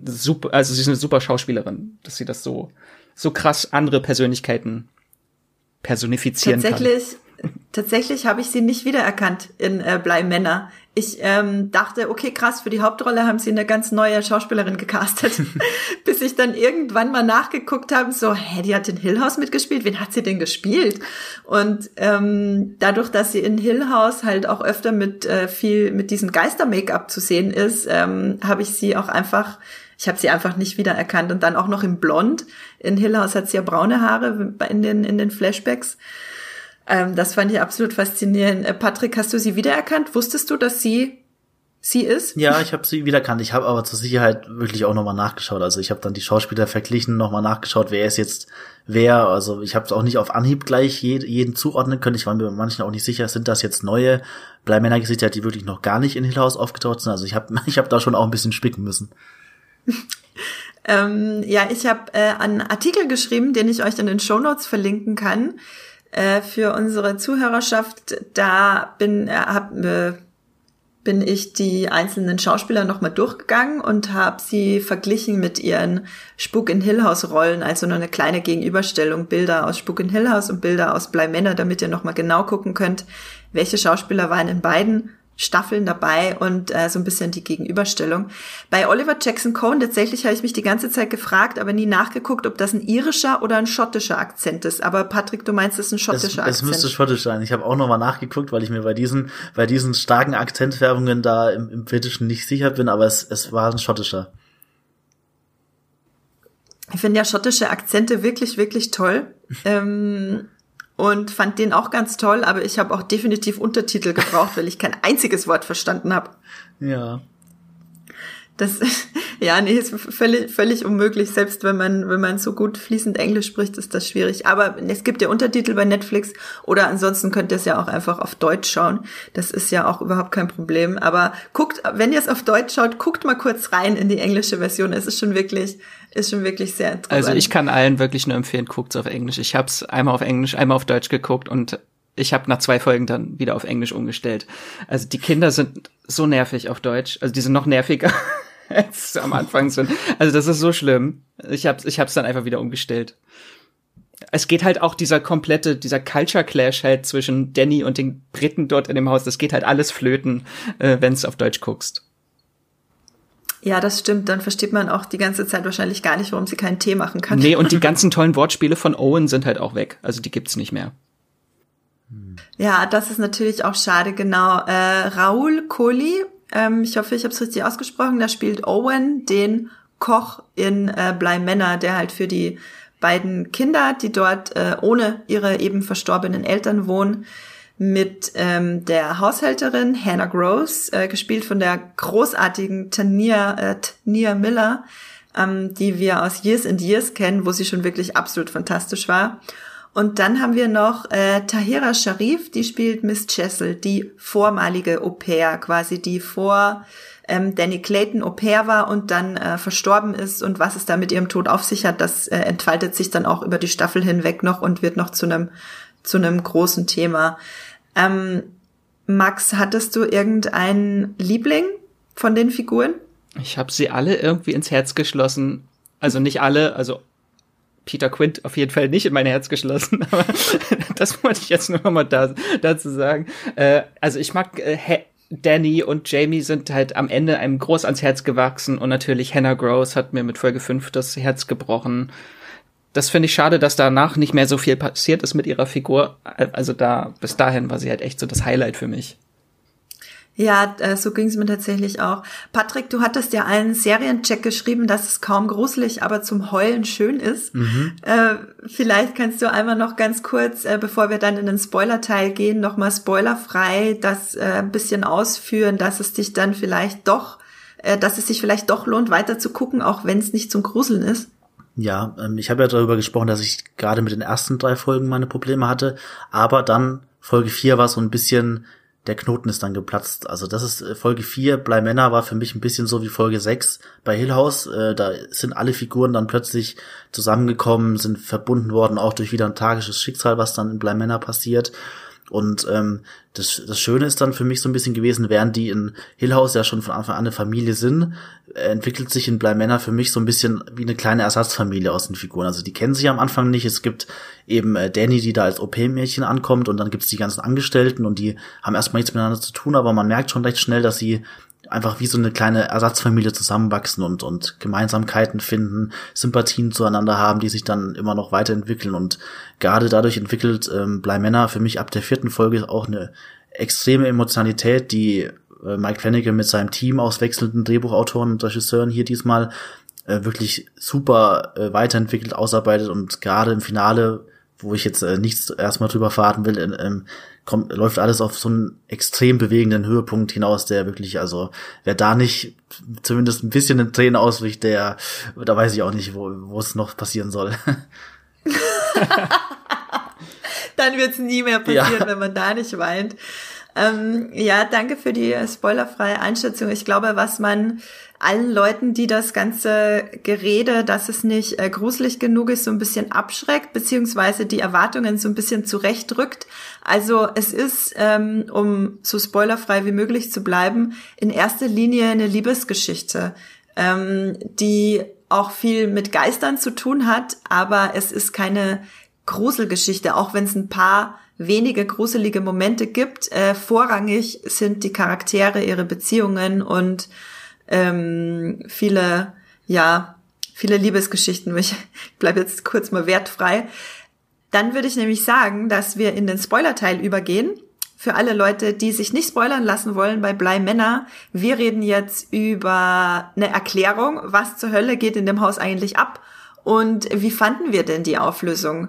super, also sie ist eine super Schauspielerin, dass sie das so, so krass andere Persönlichkeiten personifizieren tatsächlich, kann. Tatsächlich habe ich sie nicht wiedererkannt in äh, Blei Männer. Ich ähm, dachte, okay, krass, für die Hauptrolle haben sie eine ganz neue Schauspielerin gecastet. Bis ich dann irgendwann mal nachgeguckt habe, so, hä, die hat in Hill House mitgespielt, wen hat sie denn gespielt? Und ähm, dadurch, dass sie in Hill House halt auch öfter mit äh, viel, mit diesem Geister-Make-up zu sehen ist, ähm, habe ich sie auch einfach ich habe sie einfach nicht wiedererkannt und dann auch noch im Blond. In Hill House hat sie ja braune Haare in den in den Flashbacks. Ähm, das fand ich absolut faszinierend. Äh, Patrick, hast du sie wiedererkannt? Wusstest du, dass sie sie ist? Ja, ich habe sie wiedererkannt. Ich habe aber zur Sicherheit wirklich auch nochmal nachgeschaut. Also ich habe dann die Schauspieler verglichen, nochmal nachgeschaut, wer ist jetzt wer. Also ich habe es auch nicht auf Anhieb gleich jeden, jeden zuordnen können. Ich war mir bei manchen auch nicht sicher, sind das jetzt neue Bleimännergesichter, die wirklich noch gar nicht in Hill House aufgetaucht sind. Also ich habe ich hab da schon auch ein bisschen spicken müssen. ähm, ja, ich habe äh, einen Artikel geschrieben, den ich euch in den Show Notes verlinken kann äh, für unsere Zuhörerschaft. Da bin, äh, hab, äh, bin ich die einzelnen Schauspieler nochmal durchgegangen und habe sie verglichen mit ihren Spuk in Hill House Rollen, also nur eine kleine Gegenüberstellung, Bilder aus Spuk in Hill House und Bilder aus Bleimänner, damit ihr nochmal genau gucken könnt, welche Schauspieler waren in beiden Staffeln dabei und äh, so ein bisschen die Gegenüberstellung. Bei Oliver Jackson Cohen tatsächlich habe ich mich die ganze Zeit gefragt, aber nie nachgeguckt, ob das ein irischer oder ein schottischer Akzent ist. Aber Patrick, du meinst, es ist ein schottischer es, Akzent. Es müsste schottisch sein. Ich habe auch nochmal nachgeguckt, weil ich mir bei diesen, bei diesen starken Akzentfärbungen da im, im Britischen nicht sicher bin, aber es, es war ein schottischer. Ich finde ja schottische Akzente wirklich, wirklich toll. ähm, und fand den auch ganz toll, aber ich habe auch definitiv Untertitel gebraucht, weil ich kein einziges Wort verstanden habe. Ja. Das, ja, nee, ist völlig, völlig unmöglich. Selbst wenn man, wenn man so gut fließend Englisch spricht, ist das schwierig. Aber es gibt ja Untertitel bei Netflix oder ansonsten könnt ihr es ja auch einfach auf Deutsch schauen. Das ist ja auch überhaupt kein Problem. Aber guckt, wenn ihr es auf Deutsch schaut, guckt mal kurz rein in die englische Version. Es ist schon wirklich, ist schon wirklich sehr interessant. Also ich kann allen wirklich nur empfehlen, guckt's auf Englisch. Ich habe es einmal auf Englisch, einmal auf Deutsch geguckt und ich habe nach zwei Folgen dann wieder auf Englisch umgestellt. Also die Kinder sind so nervig auf Deutsch. Also die sind noch nerviger als am Anfang sind. Also das ist so schlimm. Ich hab's, ich hab's dann einfach wieder umgestellt. Es geht halt auch dieser komplette, dieser Culture Clash halt zwischen Danny und den Briten dort in dem Haus. Das geht halt alles flöten, äh, wenn es auf Deutsch guckst. Ja, das stimmt. Dann versteht man auch die ganze Zeit wahrscheinlich gar nicht, warum sie keinen Tee machen kann. Nee, und die ganzen tollen Wortspiele von Owen sind halt auch weg. Also die gibt's nicht mehr. Ja, das ist natürlich auch schade, genau. Äh, Raoul Kohli, ähm, ich hoffe, ich habe es richtig ausgesprochen, da spielt Owen den Koch in äh, Blei Männer, der halt für die beiden Kinder, die dort äh, ohne ihre eben verstorbenen Eltern wohnen, mit ähm, der Haushälterin Hannah Gross, äh, gespielt von der großartigen Tania, äh, Tania Miller, ähm, die wir aus Years and Years kennen, wo sie schon wirklich absolut fantastisch war. Und dann haben wir noch äh, Tahira Sharif, die spielt Miss Chessel, die vormalige Au pair, quasi die vor ähm, Danny Clayton Au pair war und dann äh, verstorben ist. Und was es da mit ihrem Tod auf sich hat, das äh, entfaltet sich dann auch über die Staffel hinweg noch und wird noch zu einem zu einem großen Thema. Ähm, Max, hattest du irgendeinen Liebling von den Figuren? Ich habe sie alle irgendwie ins Herz geschlossen. Also nicht alle, also Peter Quint auf jeden Fall nicht in mein Herz geschlossen, aber das wollte ich jetzt nur mal da, dazu sagen. Äh, also ich mag äh, Danny und Jamie sind halt am Ende einem groß ans Herz gewachsen und natürlich Hannah Gross hat mir mit Folge 5 das Herz gebrochen. Das finde ich schade, dass danach nicht mehr so viel passiert ist mit ihrer Figur. Also da, bis dahin war sie halt echt so das Highlight für mich. Ja, äh, so ging es mir tatsächlich auch. Patrick, du hattest ja einen Seriencheck geschrieben, dass es kaum gruselig, aber zum Heulen schön ist. Mhm. Äh, vielleicht kannst du einmal noch ganz kurz, äh, bevor wir dann in den Spoiler-Teil gehen, nochmal spoilerfrei das äh, ein bisschen ausführen, dass es dich dann vielleicht doch, äh, dass es sich vielleicht doch lohnt, weiter zu gucken, auch wenn es nicht zum Gruseln ist. Ja, ähm, ich habe ja darüber gesprochen, dass ich gerade mit den ersten drei Folgen meine Probleme hatte, aber dann Folge vier war so ein bisschen der Knoten ist dann geplatzt. Also das ist äh, Folge 4, Blei Männer war für mich ein bisschen so wie Folge 6 bei Hill House. Äh, da sind alle Figuren dann plötzlich zusammengekommen, sind verbunden worden, auch durch wieder ein tragisches Schicksal, was dann in Blei Männer passiert. Und ähm, das, das Schöne ist dann für mich so ein bisschen gewesen, während die in Hill House ja schon von Anfang an eine Familie sind, entwickelt sich in Blei Männer für mich so ein bisschen wie eine kleine Ersatzfamilie aus den Figuren. Also die kennen sich am Anfang nicht. Es gibt eben äh, Danny, die da als OP-Mädchen ankommt und dann gibt's die ganzen Angestellten und die haben erstmal nichts miteinander zu tun, aber man merkt schon recht schnell, dass sie einfach wie so eine kleine Ersatzfamilie zusammenwachsen und, und Gemeinsamkeiten finden, Sympathien zueinander haben, die sich dann immer noch weiterentwickeln. Und gerade dadurch entwickelt ähm, Blei Männer für mich ab der vierten Folge auch eine extreme Emotionalität, die äh, Mike Flanagan mit seinem Team aus wechselnden Drehbuchautoren und Regisseuren hier diesmal äh, wirklich super äh, weiterentwickelt, ausarbeitet und gerade im Finale, wo ich jetzt äh, nichts erstmal drüber verraten will, ähm, kommt, läuft alles auf so einen extrem bewegenden Höhepunkt hinaus, der wirklich, also wer da nicht zumindest ein bisschen in Tränen ausbricht, der, da weiß ich auch nicht, wo, wo es noch passieren soll. Dann wird es nie mehr passieren, ja. wenn man da nicht weint. Ähm, ja, danke für die spoilerfreie Einschätzung. Ich glaube, was man allen Leuten, die das ganze Gerede, dass es nicht äh, gruselig genug ist, so ein bisschen abschreckt, beziehungsweise die Erwartungen so ein bisschen zurechtrückt. Also es ist, ähm, um so spoilerfrei wie möglich zu bleiben, in erster Linie eine Liebesgeschichte, ähm, die auch viel mit Geistern zu tun hat, aber es ist keine Gruselgeschichte, auch wenn es ein paar wenige gruselige Momente gibt. Äh, vorrangig sind die Charaktere, ihre Beziehungen und ähm, viele, ja, viele Liebesgeschichten. Ich bleibe jetzt kurz mal wertfrei. Dann würde ich nämlich sagen, dass wir in den Spoilerteil übergehen. Für alle Leute, die sich nicht spoilern lassen wollen bei Blei Männer, wir reden jetzt über eine Erklärung, was zur Hölle geht in dem Haus eigentlich ab und wie fanden wir denn die Auflösung?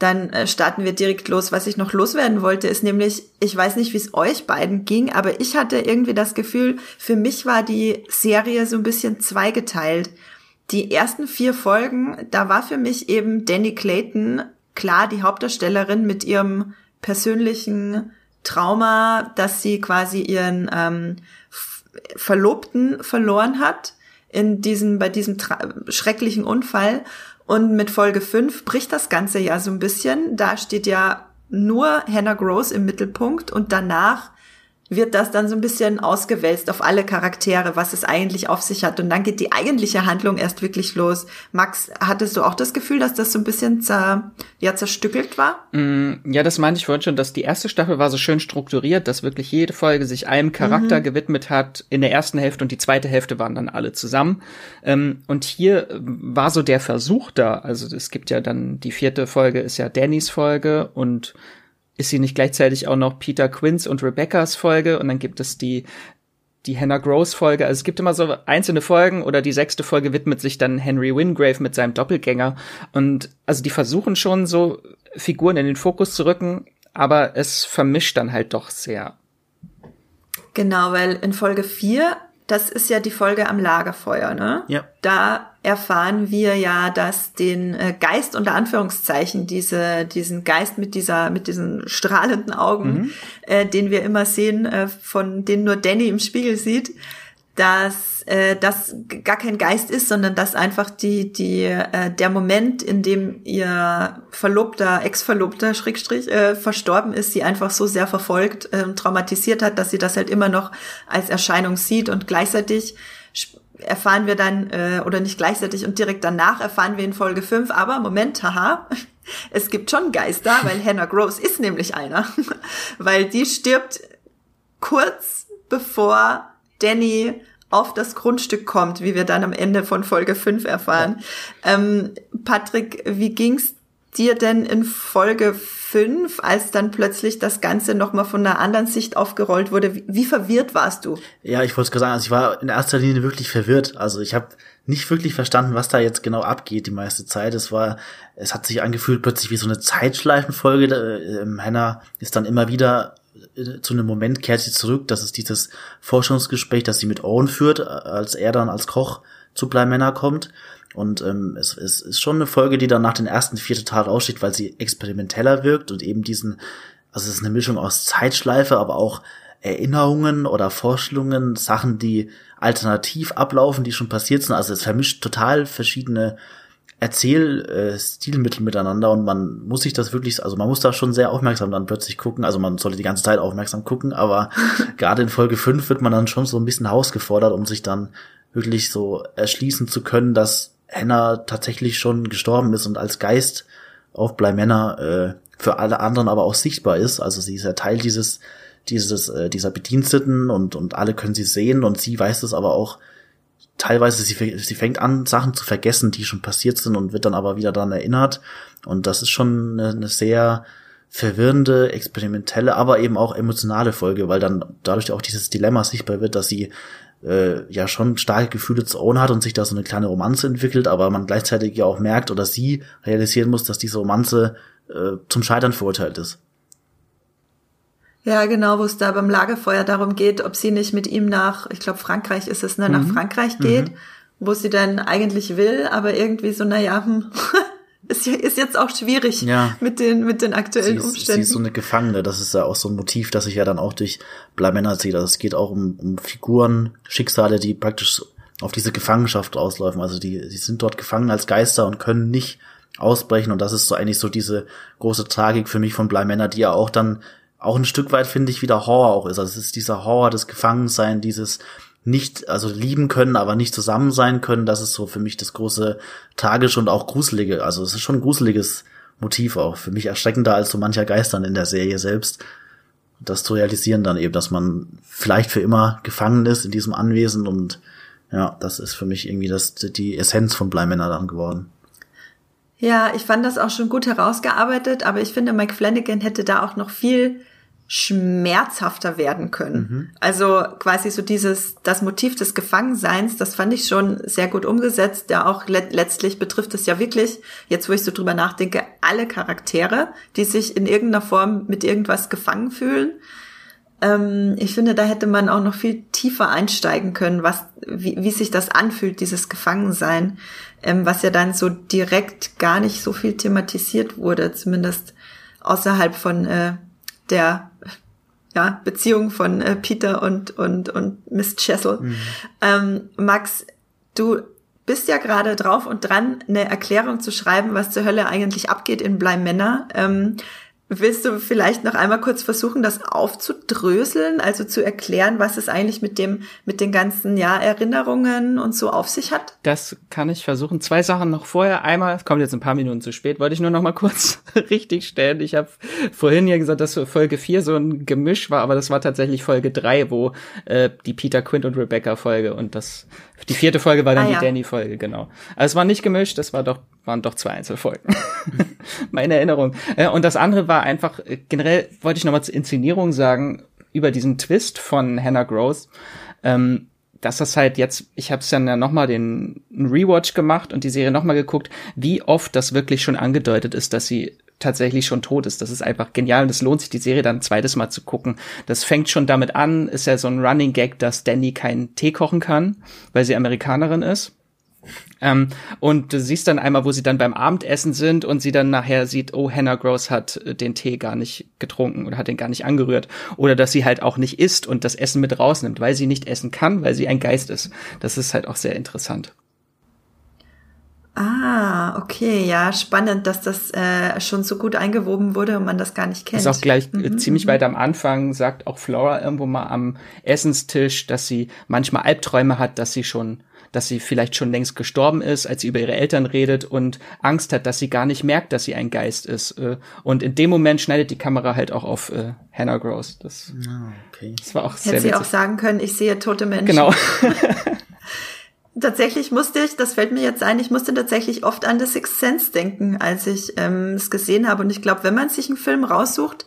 Dann äh, starten wir direkt los. Was ich noch loswerden wollte, ist nämlich, ich weiß nicht, wie es euch beiden ging, aber ich hatte irgendwie das Gefühl, für mich war die Serie so ein bisschen zweigeteilt. Die ersten vier Folgen, da war für mich eben Danny Clayton klar die Hauptdarstellerin mit ihrem persönlichen Trauma, dass sie quasi ihren ähm, Verlobten verloren hat in diesem, bei diesem schrecklichen Unfall und mit Folge 5 bricht das Ganze ja so ein bisschen. Da steht ja nur Hannah Gross im Mittelpunkt und danach wird das dann so ein bisschen ausgewälzt auf alle Charaktere, was es eigentlich auf sich hat. Und dann geht die eigentliche Handlung erst wirklich los. Max, hattest du auch das Gefühl, dass das so ein bisschen zer, ja, zerstückelt war? Mm, ja, das meinte ich vorhin schon, dass die erste Staffel war so schön strukturiert, dass wirklich jede Folge sich einem Charakter mhm. gewidmet hat in der ersten Hälfte und die zweite Hälfte waren dann alle zusammen. Ähm, und hier war so der Versuch da. Also es gibt ja dann, die vierte Folge ist ja Dannys Folge und ist sie nicht gleichzeitig auch noch Peter Quinns und Rebeccas Folge und dann gibt es die die Hannah Gross Folge. Also es gibt immer so einzelne Folgen oder die sechste Folge widmet sich dann Henry Wingrave mit seinem Doppelgänger und also die versuchen schon so Figuren in den Fokus zu rücken, aber es vermischt dann halt doch sehr. Genau, weil in Folge 4 das ist ja die Folge am Lagerfeuer, ne? Ja. Da erfahren wir ja, dass den äh, Geist unter Anführungszeichen, diese, diesen Geist mit dieser, mit diesen strahlenden Augen, mhm. äh, den wir immer sehen, äh, von denen nur Danny im Spiegel sieht, dass äh, das gar kein Geist ist, sondern dass einfach die die äh, der Moment, in dem ihr Verlobter, Ex-Verlobter, Schrägstrich äh, verstorben ist, sie einfach so sehr verfolgt äh, und traumatisiert hat, dass sie das halt immer noch als Erscheinung sieht und gleichzeitig erfahren wir dann äh, oder nicht gleichzeitig und direkt danach erfahren wir in Folge 5, aber Moment, haha, es gibt schon Geister, weil Hannah Gross ist nämlich einer, weil die stirbt kurz bevor Danny auf das Grundstück kommt, wie wir dann am Ende von Folge 5 erfahren. Ja. Ähm, Patrick, wie ging's dir denn in Folge 5, als dann plötzlich das Ganze nochmal von einer anderen Sicht aufgerollt wurde? Wie, wie verwirrt warst du? Ja, ich wollte es gerade sagen, also ich war in erster Linie wirklich verwirrt. Also ich habe nicht wirklich verstanden, was da jetzt genau abgeht die meiste Zeit. Es war, es hat sich angefühlt plötzlich wie so eine Zeitschleifenfolge. Ähm, Hannah ist dann immer wieder zu einem Moment kehrt sie zurück. Das ist dieses Forschungsgespräch, das sie mit Owen führt, als er dann als Koch zu Bleimänner kommt. Und ähm, es, es ist schon eine Folge, die dann nach den ersten vier total aussteht, weil sie experimenteller wirkt und eben diesen also es ist eine Mischung aus Zeitschleife, aber auch Erinnerungen oder Vorstellungen, Sachen, die alternativ ablaufen, die schon passiert sind. Also es vermischt total verschiedene Erzählstilmittel miteinander und man muss sich das wirklich, also man muss da schon sehr aufmerksam dann plötzlich gucken. Also man sollte die ganze Zeit aufmerksam gucken, aber gerade in Folge 5 wird man dann schon so ein bisschen herausgefordert, um sich dann wirklich so erschließen zu können, dass Hannah tatsächlich schon gestorben ist und als Geist auf Bleimänner äh, für alle anderen aber auch sichtbar ist. Also sie ist ja Teil dieses, dieses, äh, dieser Bediensteten und, und alle können sie sehen und sie weiß es aber auch teilweise, sie, sie fängt an, Sachen zu vergessen, die schon passiert sind und wird dann aber wieder daran erinnert. Und das ist schon eine, eine sehr verwirrende, experimentelle, aber eben auch emotionale Folge, weil dann dadurch auch dieses Dilemma sichtbar wird, dass sie äh, ja schon starke Gefühle zu own hat und sich da so eine kleine Romanze entwickelt, aber man gleichzeitig ja auch merkt oder sie realisieren muss, dass diese Romanze äh, zum Scheitern verurteilt ist. Ja, genau, wo es da beim Lagerfeuer darum geht, ob sie nicht mit ihm nach, ich glaube Frankreich ist es, ne, mhm. nach Frankreich geht, mhm. wo sie dann eigentlich will, aber irgendwie so, naja, hm, ist, ist jetzt auch schwierig ja. mit den, mit den aktuellen sie ist, Umständen. Sie ist so eine Gefangene, das ist ja auch so ein Motiv, das sich ja dann auch durch Blamena zieht. Also es geht auch um, um Figuren, Schicksale, die praktisch auf diese Gefangenschaft auslaufen. Also die, die sind dort gefangen als Geister und können nicht ausbrechen. Und das ist so eigentlich so diese große Tragik für mich von Bleimänner, die ja auch dann auch ein Stück weit, finde ich, wieder Horror auch ist. Also es ist dieser Horror des Gefangensein, dieses nicht, also lieben können, aber nicht zusammen sein können. Das ist so für mich das große Tragische und auch Gruselige. Also es ist schon ein gruseliges Motiv auch. Für mich erschreckender als so mancher Geistern in der Serie selbst. Das zu realisieren dann eben, dass man vielleicht für immer gefangen ist in diesem Anwesen und ja, das ist für mich irgendwie das, die Essenz von Bleimänner dann geworden. Ja, ich fand das auch schon gut herausgearbeitet, aber ich finde, Mike Flanagan hätte da auch noch viel schmerzhafter werden können. Mhm. Also quasi so dieses, das Motiv des Gefangenseins, das fand ich schon sehr gut umgesetzt. Ja, auch le letztlich betrifft es ja wirklich, jetzt wo ich so drüber nachdenke, alle Charaktere, die sich in irgendeiner Form mit irgendwas gefangen fühlen. Ähm, ich finde, da hätte man auch noch viel tiefer einsteigen können, was, wie, wie sich das anfühlt, dieses Gefangensein, ähm, was ja dann so direkt gar nicht so viel thematisiert wurde, zumindest außerhalb von äh, der ja, Beziehung von äh, Peter und, und, und Miss Chessel. Mhm. Ähm, Max, du bist ja gerade drauf und dran, eine Erklärung zu schreiben, was zur Hölle eigentlich abgeht in Bleimänner. Ähm, Willst du vielleicht noch einmal kurz versuchen, das aufzudröseln, also zu erklären, was es eigentlich mit dem, mit den ganzen, ja, Erinnerungen und so auf sich hat? Das kann ich versuchen. Zwei Sachen noch vorher. Einmal, es kommt jetzt ein paar Minuten zu spät, wollte ich nur noch mal kurz richtig stellen. Ich habe vorhin ja gesagt, dass Folge 4 so ein Gemisch war, aber das war tatsächlich Folge 3, wo äh, die Peter Quint und Rebecca Folge und das, die vierte Folge war dann ah, die ja. Danny Folge, genau. Also es war nicht gemischt, das war doch, waren doch zwei Einzelfolgen. Meine Erinnerung. Äh, und das andere war einfach, äh, generell wollte ich nochmal zur Inszenierung sagen, über diesen Twist von Hannah Gross, ähm, dass das halt jetzt, ich habe es dann ja nochmal den Rewatch gemacht und die Serie nochmal geguckt, wie oft das wirklich schon angedeutet ist, dass sie tatsächlich schon tot ist. Das ist einfach genial und es lohnt sich, die Serie dann ein zweites Mal zu gucken. Das fängt schon damit an, ist ja so ein Running Gag, dass Danny keinen Tee kochen kann, weil sie Amerikanerin ist. Ähm, und du siehst dann einmal, wo sie dann beim Abendessen sind und sie dann nachher sieht, oh, Hannah Gross hat äh, den Tee gar nicht getrunken oder hat den gar nicht angerührt. Oder dass sie halt auch nicht isst und das Essen mit rausnimmt, weil sie nicht essen kann, weil sie ein Geist ist. Das ist halt auch sehr interessant. Ah, okay, ja, spannend, dass das äh, schon so gut eingewoben wurde und man das gar nicht kennt. Ist auch gleich äh, mhm. ziemlich mhm. weit am Anfang, sagt auch Flora irgendwo mal am Essenstisch, dass sie manchmal Albträume hat, dass sie schon dass sie vielleicht schon längst gestorben ist, als sie über ihre Eltern redet und Angst hat, dass sie gar nicht merkt, dass sie ein Geist ist. Äh, und in dem Moment schneidet die Kamera halt auch auf äh, Hannah Gross. Das, ah, okay. das war auch Hätte sehr Hätte sie auch sagen können, ich sehe tote Menschen. Genau. Tatsächlich musste ich, das fällt mir jetzt ein, ich musste tatsächlich oft an The Sixth Sense denken, als ich ähm, es gesehen habe. Und ich glaube, wenn man sich einen Film raussucht,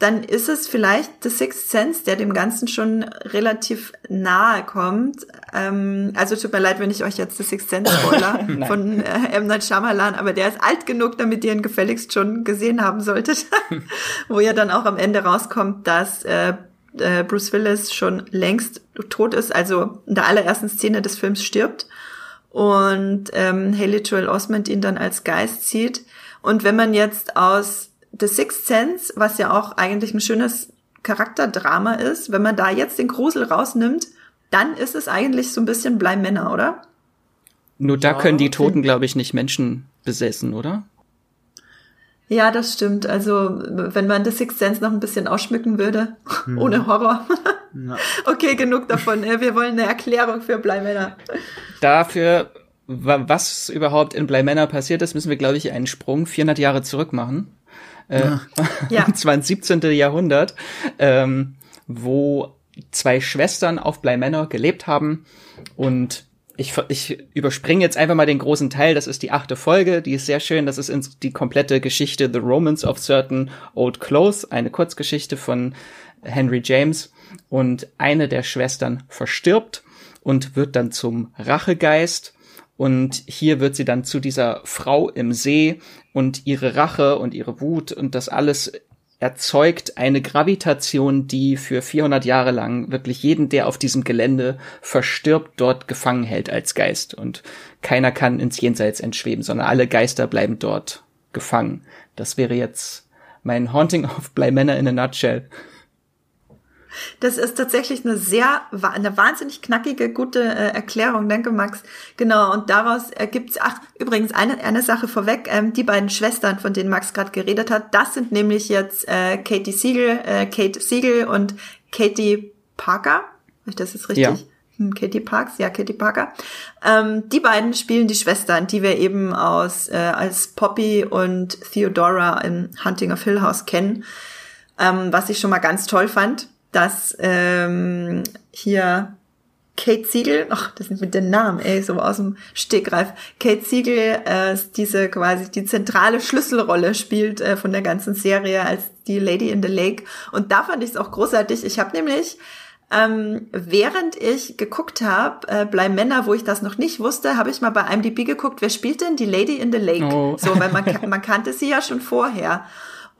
dann ist es vielleicht The Sixth Sense, der dem Ganzen schon relativ nahe kommt. Ähm, also tut mir leid, wenn ich euch jetzt The Sixth Sense spoiler von äh, M. Night Shyamalan, aber der ist alt genug, damit ihr ihn gefälligst schon gesehen haben solltet. Wo ja dann auch am Ende rauskommt, dass äh, äh, Bruce Willis schon längst tot ist, also in der allerersten Szene des Films stirbt und ähm, Haley Joel Osment ihn dann als Geist sieht. Und wenn man jetzt aus The Sixth Sense, was ja auch eigentlich ein schönes Charakterdrama ist, wenn man da jetzt den Grusel rausnimmt, dann ist es eigentlich so ein bisschen Bleimänner, oder? Nur da ja, können die Toten, glaube ich, nicht Menschen besessen, oder? Ja, das stimmt. Also, wenn man The Sixth Sense noch ein bisschen ausschmücken würde, hm. ohne Horror. Ja. Okay, genug davon. Wir wollen eine Erklärung für Bleimänner. Dafür, was überhaupt in Bleimänner passiert ist, müssen wir, glaube ich, einen Sprung 400 Jahre zurück machen. Äh, ja. Und zwar ins 17. Jahrhundert, ähm, wo zwei Schwestern auf Bleimänner gelebt haben und ich, ich überspringe jetzt einfach mal den großen Teil. Das ist die achte Folge. Die ist sehr schön. Das ist die komplette Geschichte The Romance of Certain Old Clothes, eine Kurzgeschichte von Henry James. Und eine der Schwestern verstirbt und wird dann zum Rachegeist. Und hier wird sie dann zu dieser Frau im See und ihre Rache und ihre Wut und das alles erzeugt eine Gravitation, die für 400 Jahre lang wirklich jeden, der auf diesem Gelände verstirbt, dort gefangen hält als Geist. Und keiner kann ins Jenseits entschweben, sondern alle Geister bleiben dort gefangen. Das wäre jetzt mein Haunting of Bly Manor in a Nutshell. Das ist tatsächlich eine sehr, eine wahnsinnig knackige, gute äh, Erklärung. Danke, Max. Genau. Und daraus ergibt es, ach, übrigens, eine, eine Sache vorweg. Ähm, die beiden Schwestern, von denen Max gerade geredet hat, das sind nämlich jetzt äh, Katie Siegel, äh, Kate Siegel und Katie Parker. Das ist richtig. Ja. Hm, Katie Parks, ja, Katie Parker. Ähm, die beiden spielen die Schwestern, die wir eben aus äh, als Poppy und Theodora in Hunting of Hill House kennen. Ähm, was ich schon mal ganz toll fand dass ähm, hier Kate Siegel, ach, das sind mit den Namen, ey, so aus dem Stegreif. Kate Siegel äh, diese quasi die zentrale Schlüsselrolle spielt äh, von der ganzen Serie als die Lady in the Lake. Und da fand ich es auch großartig. Ich habe nämlich ähm, während ich geguckt habe, äh, bei Männer, wo ich das noch nicht wusste, habe ich mal bei IMDb geguckt, wer spielt denn die Lady in the Lake? Oh. So, weil man, man kannte sie ja schon vorher.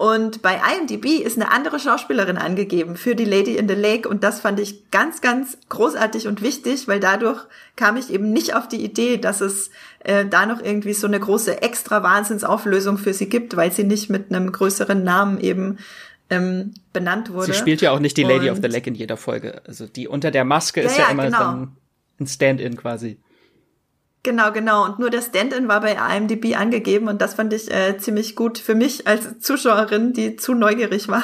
Und bei IMDb ist eine andere Schauspielerin angegeben für die Lady in the Lake und das fand ich ganz, ganz großartig und wichtig, weil dadurch kam ich eben nicht auf die Idee, dass es äh, da noch irgendwie so eine große extra Wahnsinnsauflösung für sie gibt, weil sie nicht mit einem größeren Namen eben ähm, benannt wurde. Sie spielt ja auch nicht die Lady und of the Lake in jeder Folge. Also die unter der Maske ist ja, ja immer genau. dann ein Stand-in quasi. Genau, genau. Und nur der Stand-in war bei IMDb angegeben und das fand ich äh, ziemlich gut für mich als Zuschauerin, die zu neugierig war.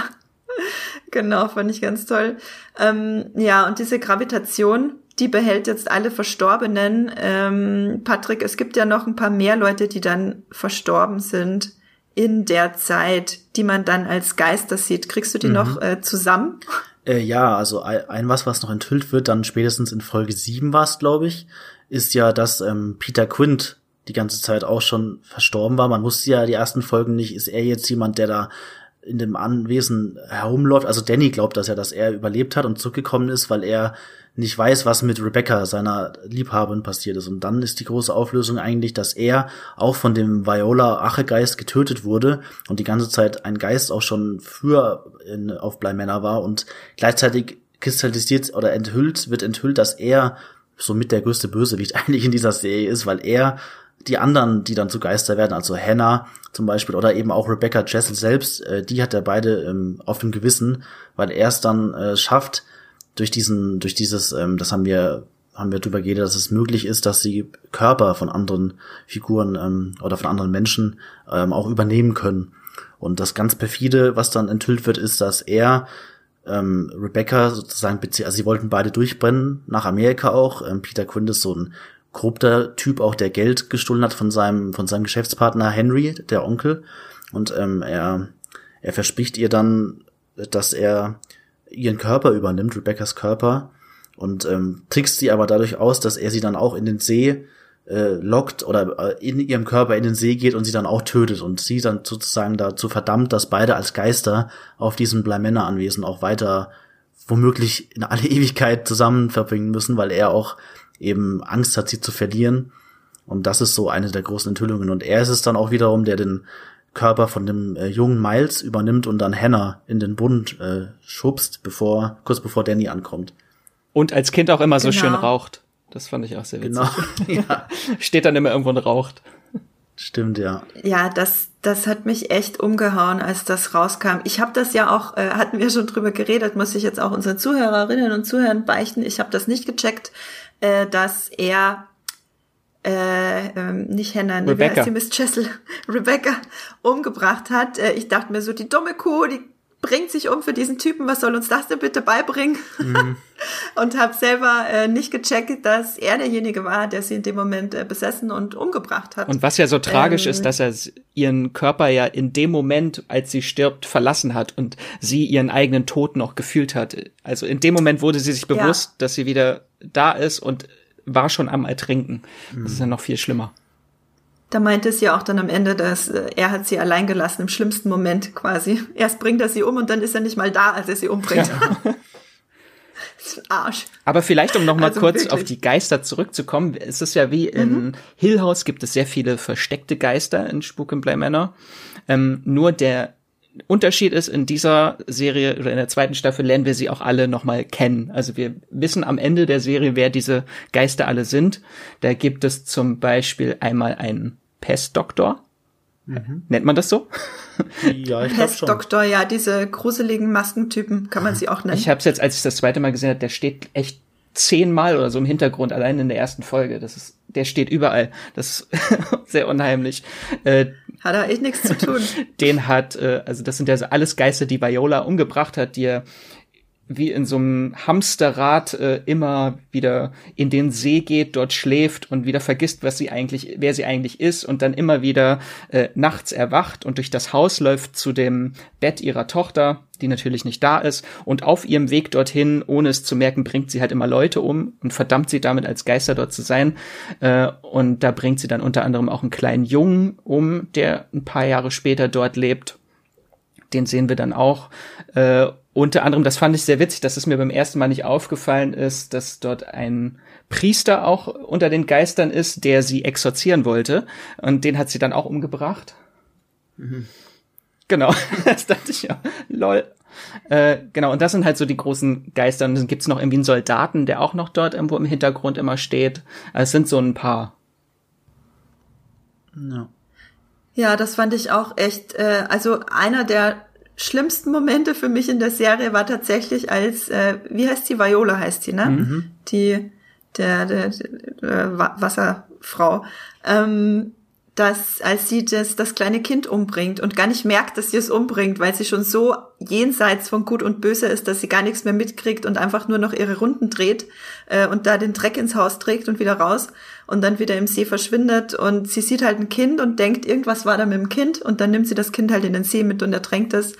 genau, fand ich ganz toll. Ähm, ja, und diese Gravitation, die behält jetzt alle Verstorbenen. Ähm, Patrick, es gibt ja noch ein paar mehr Leute, die dann verstorben sind in der Zeit, die man dann als Geister sieht. Kriegst du die mhm. noch äh, zusammen? Äh, ja, also ein was, was noch enthüllt wird, dann spätestens in Folge 7 war es, glaube ich ist ja, dass ähm, Peter Quint die ganze Zeit auch schon verstorben war. Man wusste ja die ersten Folgen nicht, ist er jetzt jemand, der da in dem Anwesen herumläuft. Also Danny glaubt das ja, dass er überlebt hat und zurückgekommen ist, weil er nicht weiß, was mit Rebecca, seiner Liebhaberin, passiert ist. Und dann ist die große Auflösung eigentlich, dass er auch von dem Viola-Achegeist getötet wurde und die ganze Zeit ein Geist auch schon früher in, auf Bleimänner war und gleichzeitig kristallisiert oder enthüllt, wird enthüllt, dass er somit der größte Bösewicht eigentlich in dieser Serie ist, weil er die anderen, die dann zu Geister werden, also Hannah zum Beispiel oder eben auch Rebecca Jessel selbst, äh, die hat er beide ähm, auf dem Gewissen, weil er es dann äh, schafft, durch diesen, durch dieses, ähm, das haben wir, haben wir drüber geredet, dass es möglich ist, dass sie Körper von anderen Figuren ähm, oder von anderen Menschen ähm, auch übernehmen können. Und das ganz perfide, was dann enthüllt wird, ist, dass er ähm, Rebecca sozusagen, also sie wollten beide durchbrennen, nach Amerika auch. Ähm, Peter Quinn ist so ein korrupter Typ, auch der Geld gestohlen hat von seinem, von seinem Geschäftspartner Henry, der Onkel. Und ähm, er, er verspricht ihr dann, dass er ihren Körper übernimmt, Rebeccas Körper, und ähm, trickst sie aber dadurch aus, dass er sie dann auch in den See äh, lockt oder äh, in ihrem Körper in den See geht und sie dann auch tötet und sie dann sozusagen dazu verdammt, dass beide als Geister auf diesem Bleimenner-Anwesen auch weiter womöglich in alle Ewigkeit zusammen verbringen müssen, weil er auch eben Angst hat, sie zu verlieren. Und das ist so eine der großen Enthüllungen. Und er ist es dann auch wiederum, der den Körper von dem äh, jungen Miles übernimmt und dann Hannah in den Bund äh, schubst, bevor, kurz bevor Danny ankommt. Und als Kind auch immer genau. so schön raucht. Das fand ich auch sehr witzig. Genau. ja. Steht dann immer irgendwo und raucht. Stimmt, ja. Ja, das, das hat mich echt umgehauen, als das rauskam. Ich habe das ja auch, äh, hatten wir schon drüber geredet, muss ich jetzt auch unseren Zuhörerinnen und Zuhörern beichten. Ich habe das nicht gecheckt, äh, dass er äh, ähm, nicht Hannah, nee, Rebecca. wer heißt die Miss Chessel, Rebecca umgebracht hat. Äh, ich dachte mir so, die dumme Kuh, die bringt sich um für diesen Typen, was soll uns das denn bitte beibringen? Mhm. und habe selber äh, nicht gecheckt, dass er derjenige war, der sie in dem Moment äh, besessen und umgebracht hat. Und was ja so tragisch Ähm. ist, dass er ihren Körper ja in dem Moment, als sie stirbt, verlassen hat und sie ihren eigenen Tod noch gefühlt hat. Also in dem Moment wurde sie sich bewusst, dass sie wieder da ist und war schon am Ertrinken. Das ist ja noch viel schlimmer. Da meinte es ja auch dann am Ende, dass äh, er hat sie allein gelassen, im schlimmsten Moment quasi. Erst bringt er sie um und dann ist er nicht mal da, als er sie umbringt. ein Arsch. Aber vielleicht, um noch mal Also kurz wirklich. auf die Geister zurückzukommen, es ist ja wie in Hill House gibt es sehr viele versteckte Geister in Spuk in Bly Manor. Ähm, nur der Unterschied ist, in dieser Serie oder in der zweiten Staffel lernen wir sie auch alle noch mal kennen. Also wir wissen am Ende der Serie, wer diese Geister alle sind. Da gibt es zum Beispiel einmal einen Pestdoktor. Nennt man das so? Ja, ich glaube schon. Pestdoktor, ja, diese gruseligen Maskentypen kann man sie auch nennen. Ich habe es jetzt, als ich das zweite Mal gesehen habe, der steht echt zehnmal oder so im Hintergrund, allein in der ersten Folge. Das ist, der steht überall. Das ist sehr unheimlich. Äh, Hat er echt nichts zu tun. den hat, äh, also das sind ja so alles Geister, die Viola umgebracht hat, die er wie in so einem Hamsterrad äh, immer wieder in den See geht, dort schläft und wieder vergisst, was sie eigentlich, wer sie eigentlich ist und dann immer wieder äh, nachts erwacht und durch das Haus läuft zu dem Bett ihrer Tochter, die natürlich nicht da ist und auf ihrem Weg dorthin, ohne es zu merken, bringt sie halt immer Leute um und verdammt sie damit als Geister dort zu sein äh, und da bringt sie dann unter anderem auch einen kleinen Jungen um, der ein paar Jahre später dort lebt den sehen wir dann auch. Äh, unter anderem, das fand ich sehr witzig, dass es mir beim ersten Mal nicht aufgefallen ist, dass dort ein Priester auch unter den Geistern ist, der sie exorzieren wollte. Und den hat sie dann auch umgebracht. Genau, das dachte ich ja. Lol. Äh, genau, und das sind halt so die großen Geister. Und dann gibt's noch irgendwie einen Soldaten, der auch noch dort irgendwo im Hintergrund immer steht. Also es sind so ein paar. Ja. Ja, das fand ich auch echt, äh, also einer der schlimmsten Momente für mich in der Serie war tatsächlich als, äh, wie heißt die, Viola heißt die, ne? Die, der, der, der Wa- Wasserfrau, ähm, dass als sie das, das kleine Kind umbringt und gar nicht merkt, dass sie es umbringt, weil sie schon so jenseits von Gut und Böse ist, dass sie gar nichts mehr mitkriegt und einfach nur noch ihre Runden dreht äh, und da den Dreck ins Haus trägt und wieder raus und dann wieder im See verschwindet und sie sieht halt ein Kind und denkt, irgendwas war da mit dem Kind und dann nimmt sie das Kind halt in den See mit und ertränkt es.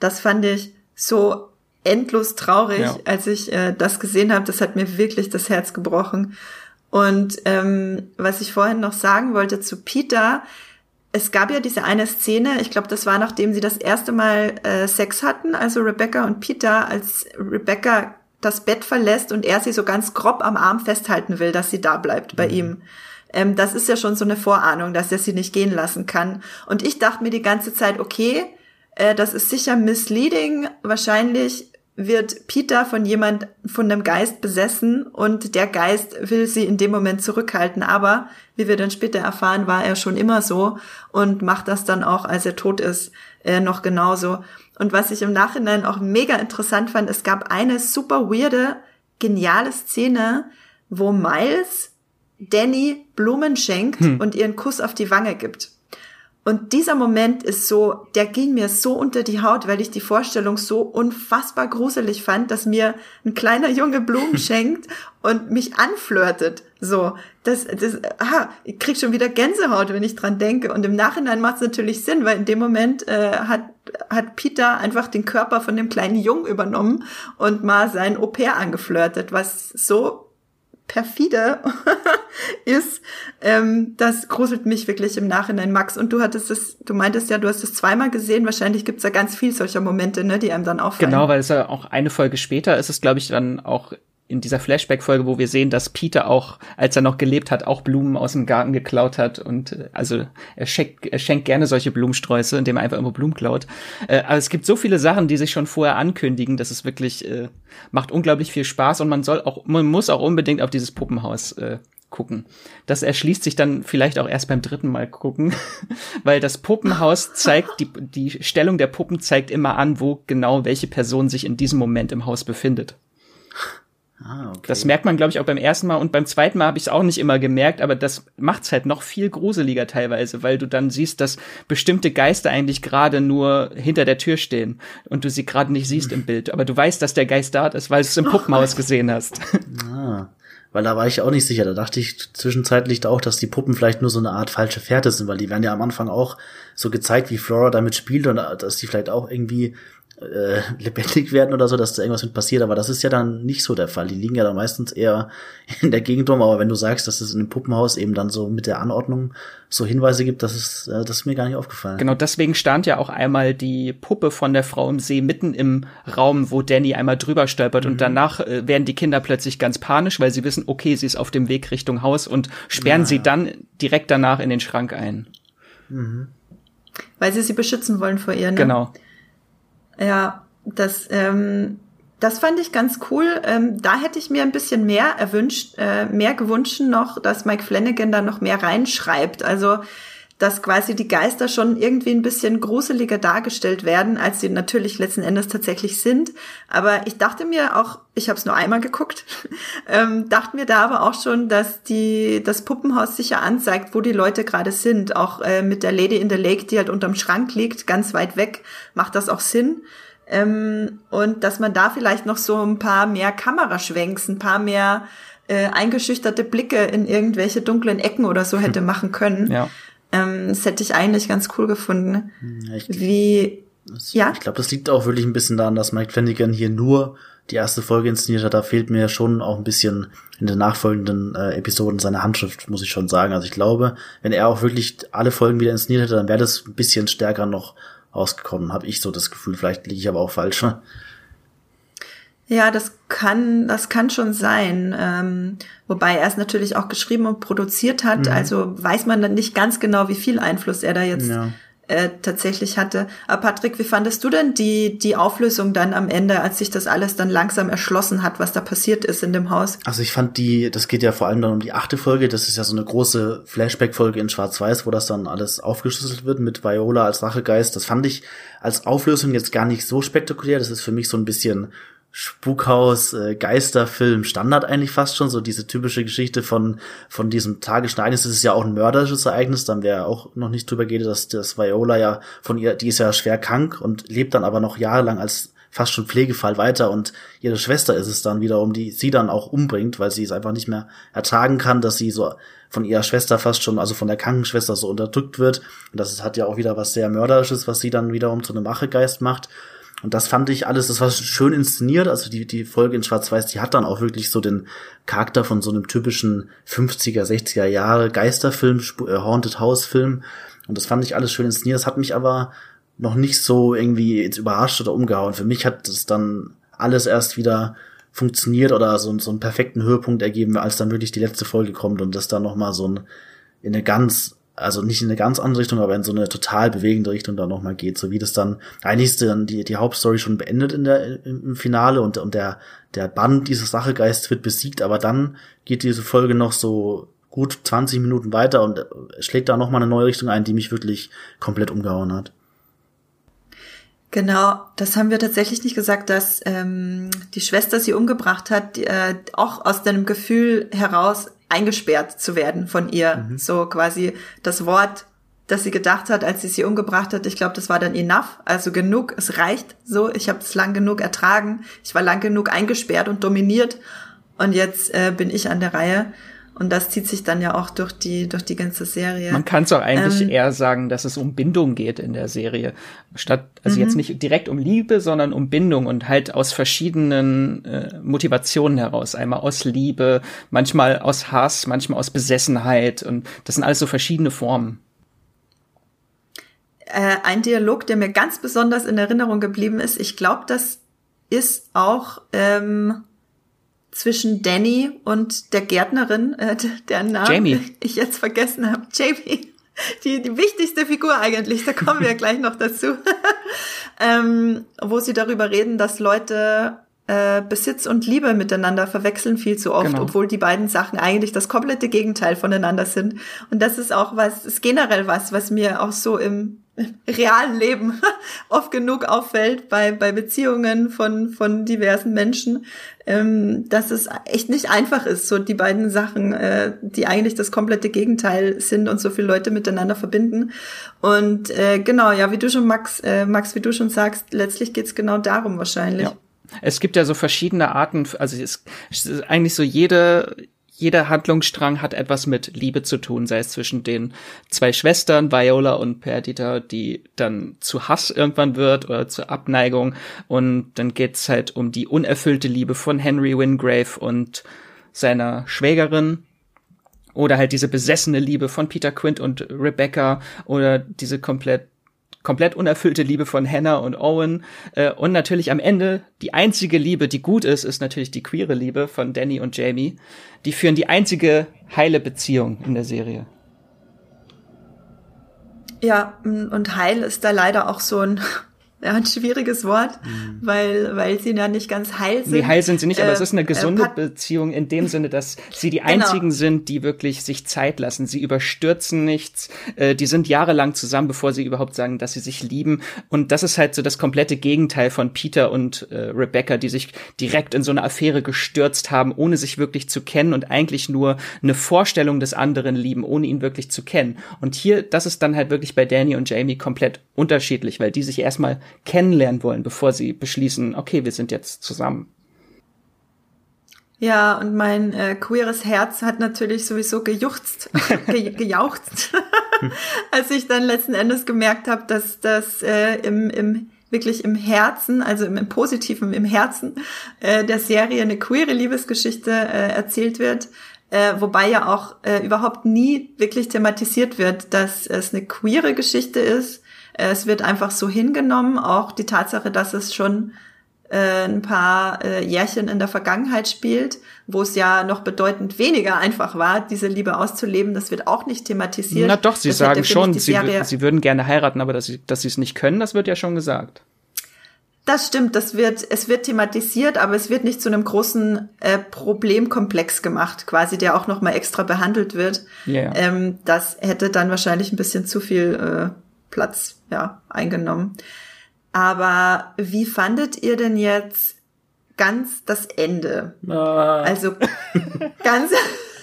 Das fand ich so endlos traurig, Ja. als ich äh, das gesehen habe. Das hat mir wirklich das Herz gebrochen. Und ähm, was ich vorhin noch sagen wollte zu Peter, es gab ja diese eine Szene, ich glaube, das war nachdem sie das erste Mal äh, Sex hatten, also Rebecca und Peter, als Rebecca das Bett verlässt und er sie so ganz grob am Arm festhalten will, dass sie da bleibt bei ihm. Ähm, das ist ja schon so eine Vorahnung, dass er sie nicht gehen lassen kann. Und ich dachte mir die ganze Zeit, okay, äh, das ist sicher misleading. Wahrscheinlich wird Peter von jemand, von einem Geist besessen und der Geist will sie in dem Moment zurückhalten. Aber wie wir dann später erfahren, war er schon immer so und macht das dann auch, als er tot ist, äh, noch genauso. Und was ich im Nachhinein auch mega interessant fand, es gab eine super weirde, geniale Szene, wo Miles Danny Blumen schenkt und ihr einen Kuss auf die Wange gibt. Und dieser Moment ist so, der ging mir so unter die Haut, weil ich die Vorstellung so unfassbar gruselig fand, dass mir ein kleiner Junge Blumen schenkt und mich anflirtet. So, das, das, aha, ich krieg schon wieder Gänsehaut, wenn ich dran denke. Und im Nachhinein macht es natürlich Sinn, weil in dem Moment äh, hat, hat Peter einfach den Körper von dem kleinen Jungen übernommen und mal sein Au pair angeflirtet, was so perfide ist, ähm, das gruselt mich wirklich im Nachhinein, Max. Und du hattest es, du meintest ja, du hast es zweimal gesehen. Wahrscheinlich gibt's ja ganz viel solcher Momente, ne, die einem dann auffallen. Genau, weil es ja auch eine Folge später ist es, glaube ich, dann auch in dieser Flashback-Folge, wo wir sehen, dass Peter auch, als er noch gelebt hat, auch Blumen aus dem Garten geklaut hat und äh, also er schenkt, er schenkt gerne solche Blumensträuße, indem er einfach immer Blumen klaut. Äh, aber es gibt so viele Sachen, die sich schon vorher ankündigen, dass es wirklich äh, macht unglaublich viel Spaß und man soll auch, man muss auch unbedingt auf dieses Puppenhaus äh, gucken. Das erschließt sich dann vielleicht auch erst beim dritten Mal gucken, weil das Puppenhaus zeigt, die, die Stellung der Puppen zeigt immer an, wo genau welche Person sich in diesem Moment im Haus befindet. Ah, okay. Das merkt man, glaube ich, auch beim ersten Mal und beim zweiten Mal habe ich es auch nicht immer gemerkt, aber das macht's halt noch viel gruseliger teilweise, weil du dann siehst, dass bestimmte Geister eigentlich gerade nur hinter der Tür stehen und du sie gerade nicht siehst im Bild, aber du weißt, dass der Geist da ist, weil du es im Puppenhaus gesehen hast. Ah, weil da war ich auch nicht sicher. Da dachte ich zwischenzeitlich auch, dass die Puppen vielleicht nur so eine Art falsche Fährte sind, weil die werden ja am Anfang auch so gezeigt, wie Flora damit spielt und dass die vielleicht auch irgendwie äh, lebendig werden oder so, dass da irgendwas mit passiert, aber das ist ja dann nicht so der Fall. Die liegen ja dann meistens eher in der Gegend rum, aber wenn du sagst, dass es in dem Puppenhaus eben dann so mit der Anordnung so Hinweise gibt, das ist, äh, das ist mir gar nicht aufgefallen. Genau, deswegen stand ja auch einmal die Puppe von der Frau im See mitten im Raum, wo Danny einmal drüber stolpert mhm. und danach äh, werden die Kinder plötzlich ganz panisch, weil sie wissen, okay, sie ist auf dem Weg Richtung Haus und sperren ja. sie dann direkt danach in den Schrank ein. Mhm. Weil sie sie beschützen wollen vor ihr, ne? Genau. Ja, das, ähm, das fand ich ganz cool. Ähm, da hätte ich mir ein bisschen mehr erwünscht, äh, mehr gewünscht noch, dass Mike Flanagan da noch mehr reinschreibt. Also, dass quasi die Geister schon irgendwie ein bisschen gruseliger dargestellt werden, als sie natürlich letzten Endes tatsächlich sind. Aber ich dachte mir auch, ich habe es nur einmal geguckt, ähm, dachte mir da aber auch schon, dass die das Puppenhaus sicher anzeigt, wo die Leute gerade sind. Auch äh, mit der Lady in the Lake, die halt unterm Schrank liegt, ganz weit weg, macht das auch Sinn. Ähm, und dass man da vielleicht noch so ein paar mehr Kameraschwenks, ein paar mehr äh, eingeschüchterte Blicke in irgendwelche dunklen Ecken oder so hätte machen können. Ja. Ähm, das hätte ich eigentlich ganz cool gefunden. Ja, ich, Wie, das, ja? Ich glaube, das liegt auch wirklich ein bisschen daran, dass Mike Flanagan hier nur die erste Folge inszeniert hat. Da fehlt mir schon auch ein bisschen in den nachfolgenden äh, Episoden seine Handschrift, muss ich schon sagen. Also ich glaube, wenn er auch wirklich alle Folgen wieder inszeniert hätte, dann wäre das ein bisschen stärker noch rausgekommen, habe ich so das Gefühl. Vielleicht liege ich aber auch falsch. Ja, das kann, das kann schon sein. Ähm, wobei er es natürlich auch geschrieben und produziert hat. Mhm. Also weiß man dann nicht ganz genau, wie viel Einfluss er da jetzt ja. äh, tatsächlich hatte. Aber Patrick, wie fandest du denn die, die Auflösung dann am Ende, als sich das alles dann langsam erschlossen hat, was da passiert ist in dem Haus? Also ich fand die, das geht ja vor allem dann um die achte Folge. Das ist ja so eine große Flashback-Folge in Schwarz-Weiß, wo das dann alles aufgeschlüsselt wird mit Viola als Rachegeist. Das fand ich als Auflösung jetzt gar nicht so spektakulär. Das ist für mich so ein bisschen Spukhaus, äh, Geisterfilm, Standard eigentlich fast schon, so diese typische Geschichte von, von diesem tragischen Ereignis. Das ist ja auch ein mörderisches Ereignis, dann wäre auch noch nicht drüber geht, dass das Viola ja von ihr, die ist ja schwer krank und lebt dann aber noch jahrelang als fast schon Pflegefall weiter und ihre Schwester ist es dann wiederum, die sie dann auch umbringt, weil sie es einfach nicht mehr ertragen kann, dass sie so von ihrer Schwester fast schon, also von der Krankenschwester so unterdrückt wird. Und das hat ja auch wieder was sehr mörderisches, was sie dann wiederum zu einem Machegeist macht. Und das fand ich alles, das war schön inszeniert. Also die, die Folge in Schwarz-Weiß, die hat dann auch wirklich so den Charakter von so einem typischen 50er, 60er Jahre Geisterfilm, äh, Haunted House Film. Und das fand ich alles schön inszeniert. Das hat mich aber noch nicht so irgendwie jetzt überrascht oder umgehauen. Für mich hat es dann alles erst wieder funktioniert oder so, so einen perfekten Höhepunkt ergeben, als dann wirklich die letzte Folge kommt und das dann nochmal so ein, in eine ganz also nicht in eine ganz andere Richtung, aber in so eine total bewegende Richtung dann nochmal geht, so wie das dann, eigentlich ist dann die, die Hauptstory schon beendet in der, im Finale und, und der, der Band dieses Sachegeist wird besiegt, aber dann geht diese Folge noch so gut 20 Minuten weiter und schlägt da nochmal eine neue Richtung ein, die mich wirklich komplett umgehauen hat. Genau, das haben wir tatsächlich nicht gesagt, dass ähm, die Schwester sie umgebracht hat, äh, auch aus dem Gefühl heraus, eingesperrt zu werden von ihr. Mhm. So quasi das Wort, das sie gedacht hat, als sie sie umgebracht hat. Ich glaube, das war dann enough, also genug. Es reicht so. Ich habe es lang genug ertragen. Ich war lang genug eingesperrt und dominiert. Und jetzt äh, bin ich an der Reihe. Und das zieht sich dann ja auch durch die, durch die ganze Serie. Man kann es auch eigentlich ähm, eher sagen, dass es um Bindung geht in der Serie. Statt, also jetzt mhm. nicht direkt um Liebe, sondern um Bindung und halt aus verschiedenen äh, Motivationen heraus. Einmal aus Liebe, manchmal aus Hass, manchmal aus Besessenheit. Und das sind alles so verschiedene Formen. Äh, ein Dialog, der mir ganz besonders in Erinnerung geblieben ist, ich glaube, das ist auch ähm, zwischen Danny und der Gärtnerin, äh, deren Namen Jamie. ich jetzt vergessen habe. Jamie. Die, die wichtigste Figur eigentlich, da kommen wir gleich noch dazu. ähm, wo sie darüber reden, dass Leute äh, Besitz und Liebe miteinander verwechseln viel zu oft, genau. obwohl die beiden Sachen eigentlich das komplette Gegenteil voneinander sind. Und das ist auch was, ist generell was, was mir auch so im, im realen Leben oft genug auffällt bei, bei Beziehungen von, von diversen Menschen, ähm, dass es echt nicht einfach ist, so die beiden Sachen, äh, die eigentlich das komplette Gegenteil sind und so viele Leute miteinander verbinden. Und äh, genau, ja, wie du schon, Max, äh, Max, wie du schon sagst, letztlich geht's genau darum wahrscheinlich. Ja. Es gibt ja so verschiedene Arten, also es, es ist eigentlich so jede, jeder Handlungsstrang hat etwas mit Liebe zu tun, sei es zwischen den zwei Schwestern, Viola und Perdita, die dann zu Hass irgendwann wird oder zur Abneigung. Und dann geht's halt um die unerfüllte Liebe von Henry Wingrave und seiner Schwägerin. Oder halt diese besessene Liebe von Peter Quint und Rebecca oder diese komplett komplett unerfüllte Liebe von Hannah und Owen äh, und natürlich am Ende die einzige Liebe, die gut ist, ist natürlich die queere Liebe von Danny und Jamie. Die führen die einzige heile Beziehung in der Serie. Ja, und heil ist da leider auch so ein ja, ein schwieriges Wort, mhm. weil, weil sie ja nicht ganz heil sind. Nee, heil sind sie nicht, aber äh, es ist eine äh, gesunde äh, Beziehung in dem Sinne, dass sie die genau. einzigen sind, die wirklich sich Zeit lassen. Sie überstürzen nichts. Äh, die sind jahrelang zusammen, bevor sie überhaupt sagen, dass sie sich lieben. Und das ist halt so das komplette Gegenteil von Peter und äh, Rebecca, die sich direkt in so eine Affäre gestürzt haben, ohne sich wirklich zu kennen und eigentlich nur eine Vorstellung des anderen lieben, ohne ihn wirklich zu kennen. Und hier, das ist dann halt wirklich bei Danny und Jamie komplett unterschiedlich, weil die sich erstmal kennenlernen wollen, bevor sie beschließen, okay, wir sind jetzt zusammen. Ja, und mein äh, queeres Herz hat natürlich sowieso gejuchzt, ge gejauchzt, als ich dann letzten Endes gemerkt habe, dass das äh, im, im wirklich im Herzen, also im, im Positiven, im Herzen äh, der Serie eine queere Liebesgeschichte äh, erzählt wird. Äh, wobei ja auch äh, überhaupt nie wirklich thematisiert wird, dass es eine queere Geschichte ist, es wird einfach so hingenommen, auch die Tatsache, dass es schon äh, ein paar äh, Jährchen in der Vergangenheit spielt, wo es ja noch bedeutend weniger einfach war, diese Liebe auszuleben. Das wird auch nicht thematisiert. Na doch, sie das sagen schon, sie, sie würden gerne heiraten, aber dass sie, dass sie es nicht können, das wird ja schon gesagt. Das stimmt, das wird, es wird thematisiert, aber es wird nicht zu einem großen äh, Problemkomplex gemacht, quasi, der auch nochmal extra behandelt wird. Yeah. Ähm, das hätte dann wahrscheinlich ein bisschen zu viel äh, Platz ja, eingenommen. Aber wie fandet ihr denn jetzt ganz das Ende? Ah. Also ganz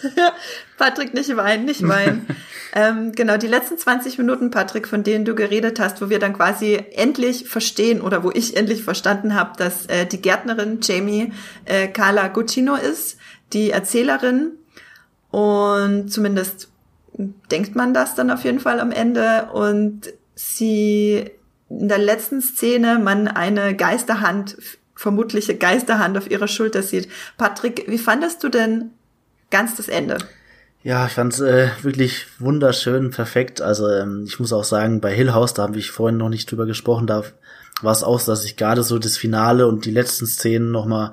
Patrick, nicht weinen, nicht weinen. ähm, genau, die letzten 20 Minuten, Patrick, von denen du geredet hast, wo wir dann quasi endlich verstehen oder wo ich endlich verstanden habe, dass äh, die Gärtnerin Jamie äh, Carla Guccino ist, die Erzählerin. Und zumindest denkt man das dann auf jeden Fall am Ende. Und sie in der letzten Szene man eine Geisterhand, vermutliche Geisterhand auf ihrer Schulter sieht. Patrick, wie fandest du denn ganz das Ende? Ja, ich fand's äh, wirklich wunderschön, perfekt. Also ähm, ich muss auch sagen, bei Hill House, da habe ich vorhin noch nicht drüber gesprochen, da war es auch, dass ich gerade so das Finale und die letzten Szenen nochmal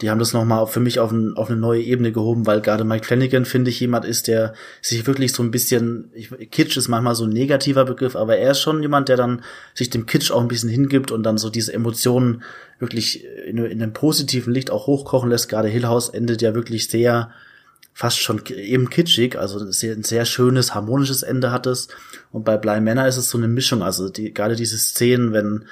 die haben das nochmal für mich auf, ein, auf eine neue Ebene gehoben, weil gerade Mike Flanagan, finde ich, jemand ist, der sich wirklich so ein bisschen, ich, Kitsch ist manchmal so ein negativer Begriff, aber er ist schon jemand, der dann sich dem Kitsch auch ein bisschen hingibt und dann so diese Emotionen wirklich in, in einem positiven Licht auch hochkochen lässt. Gerade Hill House endet ja wirklich sehr, fast schon eben kitschig, also ein sehr, ein sehr schönes, harmonisches Ende hat es. Und bei Bly Manor ist es so eine Mischung, also die, gerade diese Szenen, wenn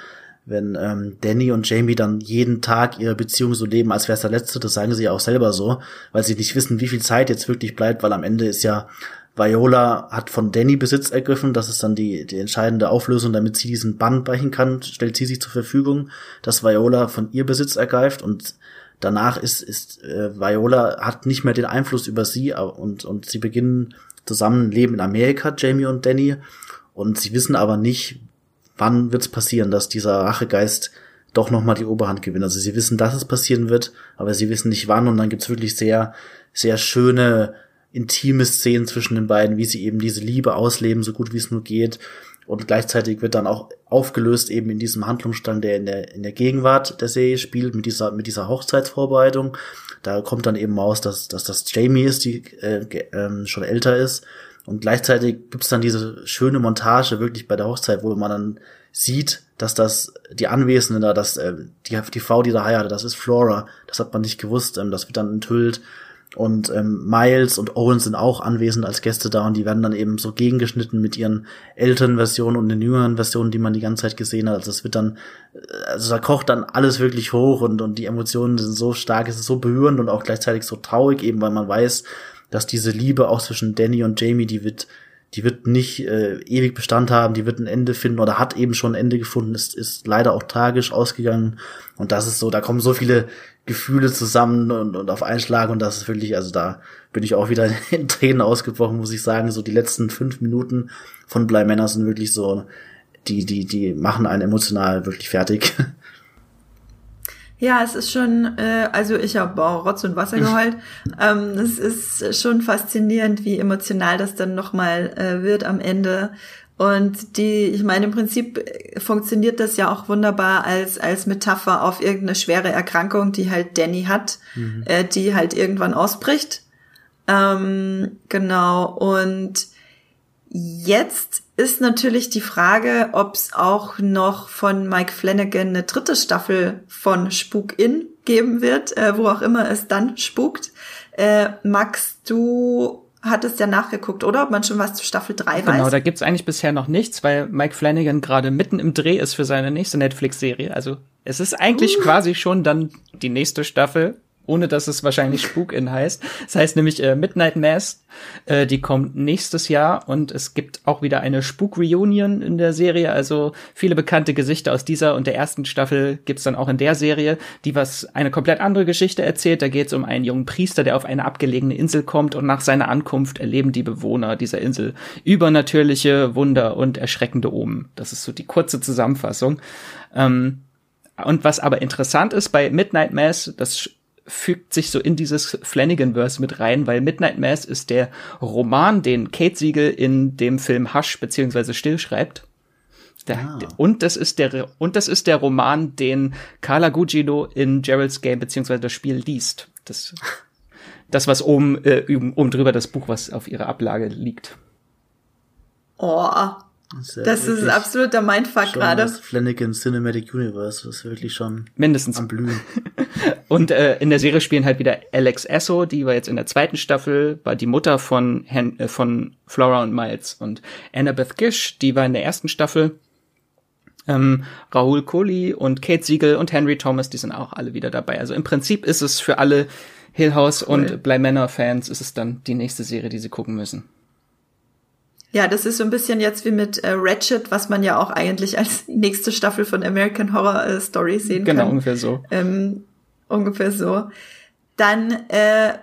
wenn ähm, Danny und Jamie dann jeden Tag ihre Beziehung so leben, als wäre es der letzte, das sagen sie ja auch selber so, weil sie nicht wissen, wie viel Zeit jetzt wirklich bleibt, weil am Ende ist ja Viola hat von Danny Besitz ergriffen, das ist dann die, die entscheidende Auflösung, damit sie diesen Bann brechen kann, stellt sie sich zur Verfügung, dass Viola von ihr Besitz ergreift und danach ist, ist äh, Viola hat nicht mehr den Einfluss über sie und, und sie beginnen zusammen leben in Amerika, Jamie und Danny, und sie wissen aber nicht, wann wird es passieren, dass dieser Rachegeist doch nochmal die Oberhand gewinnt. Also sie wissen, dass es passieren wird, aber sie wissen nicht wann und dann gibt's wirklich sehr, sehr schöne, intime Szenen zwischen den beiden, wie sie eben diese Liebe ausleben, so gut wie es nur geht. Und gleichzeitig wird dann auch aufgelöst eben in diesem Handlungsstrang, der in der, in der Gegenwart der Serie spielt, mit dieser, mit dieser Hochzeitsvorbereitung. Da kommt dann eben raus, dass, dass das Jamie ist, die äh, äh, schon älter ist und gleichzeitig gibt's dann diese schöne Montage wirklich bei der Hochzeit, wo man dann sieht, dass das die Anwesende da, dass äh, die, die Frau, die da heiratet, das ist Flora, das hat man nicht gewusst, ähm, das wird dann enthüllt. Und ähm, Miles und Owen sind auch anwesend als Gäste da und die werden dann eben so gegengeschnitten mit ihren älteren Versionen und den jüngeren Versionen, die man die ganze Zeit gesehen hat. Also es wird dann, äh, also da kocht dann alles wirklich hoch und, und die Emotionen sind so stark, es ist so berührend und auch gleichzeitig so traurig, eben weil man weiß, dass diese Liebe auch zwischen Danny und Jamie, die wird die wird nicht äh, ewig Bestand haben, die wird ein Ende finden oder hat eben schon ein Ende gefunden, ist, ist leider auch tragisch ausgegangen. Und das ist so, da kommen so viele Gefühle zusammen und, und auf einen Schlag und das ist wirklich, also da bin ich auch wieder in Tränen ausgebrochen, muss ich sagen. So die letzten fünf Minuten von Bly Männer sind wirklich so, die, die, die machen einen emotional wirklich fertig. Ja, es ist schon, äh, also ich habe auch Rotz und Wasser geheult. ähm, es ist schon faszinierend, wie emotional das dann nochmal äh, wird am Ende. Und die, ich meine, im Prinzip funktioniert das ja auch wunderbar als, als Metapher auf irgendeine schwere Erkrankung, die halt Danny hat, mhm. äh, die halt irgendwann ausbricht. Ähm, genau. Und jetzt ist natürlich die Frage, ob es auch noch von Mike Flanagan eine dritte Staffel von Spuk In geben wird, äh, wo auch immer es dann spukt. Äh, Max, du hattest ja nachgeguckt, oder? Ob man schon was zu Staffel 3 genau, weiß? Genau, da gibt's eigentlich bisher noch nichts, weil Mike Flanagan gerade mitten im Dreh ist für seine nächste Netflix-Serie. Also es ist eigentlich uh. quasi schon dann die nächste Staffel ohne dass es wahrscheinlich Spuk-In heißt. Das heißt nämlich äh, Midnight Mass, äh, die kommt nächstes Jahr und es gibt auch wieder eine Spuk-Reunion in der Serie, also viele bekannte Gesichter aus dieser und der ersten Staffel gibt's dann auch in der Serie, die was eine komplett andere Geschichte erzählt. Da geht es um einen jungen Priester, der auf eine abgelegene Insel kommt und nach seiner Ankunft erleben die Bewohner dieser Insel übernatürliche Wunder und erschreckende Omen. Das ist so die kurze Zusammenfassung. Ähm, und was aber interessant ist bei Midnight Mass, das fügt sich so in dieses Flanagan-Verse mit rein, weil Midnight Mass ist der Roman, den Kate Siegel in dem Film Hush beziehungsweise Still schreibt. Der, ah. Und das ist der und das ist der Roman, den Carla Gugino in Gerald's Game beziehungsweise das Spiel liest. Das, das was oben äh, oben drüber das Buch, was auf ihrer Ablage liegt. Oh, das, das ist absoluter Mindfuck gerade. Das Flanagan Cinematic Universe, das ist wirklich schon mindestens am Blühen. Und äh, in der Serie spielen halt wieder Alex Esso, die war jetzt in der zweiten Staffel, war die Mutter von Hen äh, von Flora und Miles und Annabeth Gish, die war in der ersten Staffel. Ähm, Rahul Kohli und Kate Siegel und Henry Thomas, die sind auch alle wieder dabei. Also im Prinzip ist es für alle Hill House cool. und Bly Manor Fans ist es dann die nächste Serie, die sie gucken müssen. Ja, das ist so ein bisschen jetzt wie mit äh, Ratchet, was man ja auch eigentlich als nächste Staffel von American Horror äh, Story sehen genau, kann. Genau, ungefähr so. Ähm, ungefähr so. Dann, äh,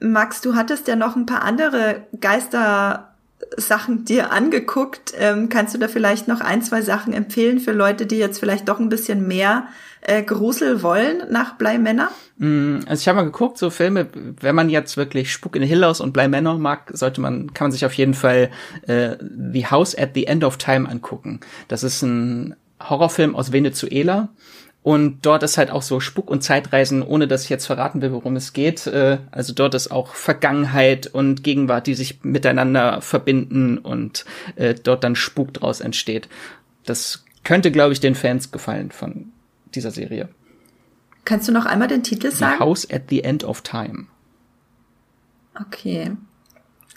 Max, du hattest ja noch ein paar andere Geister-Sachen dir angeguckt. Ähm, kannst du da vielleicht noch ein, zwei Sachen empfehlen für Leute, die jetzt vielleicht doch ein bisschen mehr äh, Grusel wollen nach Bleimänner? Mm, also ich habe mal geguckt, so Filme, wenn man jetzt wirklich Spuk in Hill House und Bleimänner mag, sollte man, kann man sich auf jeden Fall äh, The House at the End of Time angucken. Das ist ein Horrorfilm aus Venezuela. Und dort ist halt auch so Spuk und Zeitreisen, ohne dass ich jetzt verraten will, worum es geht. Äh, also dort ist auch Vergangenheit und Gegenwart, die sich miteinander verbinden und äh, dort dann Spuk draus entsteht. Das könnte, glaube ich, den Fans gefallen von dieser Serie. Kannst du noch einmal den Titel sagen? The House at the End of Time. Okay.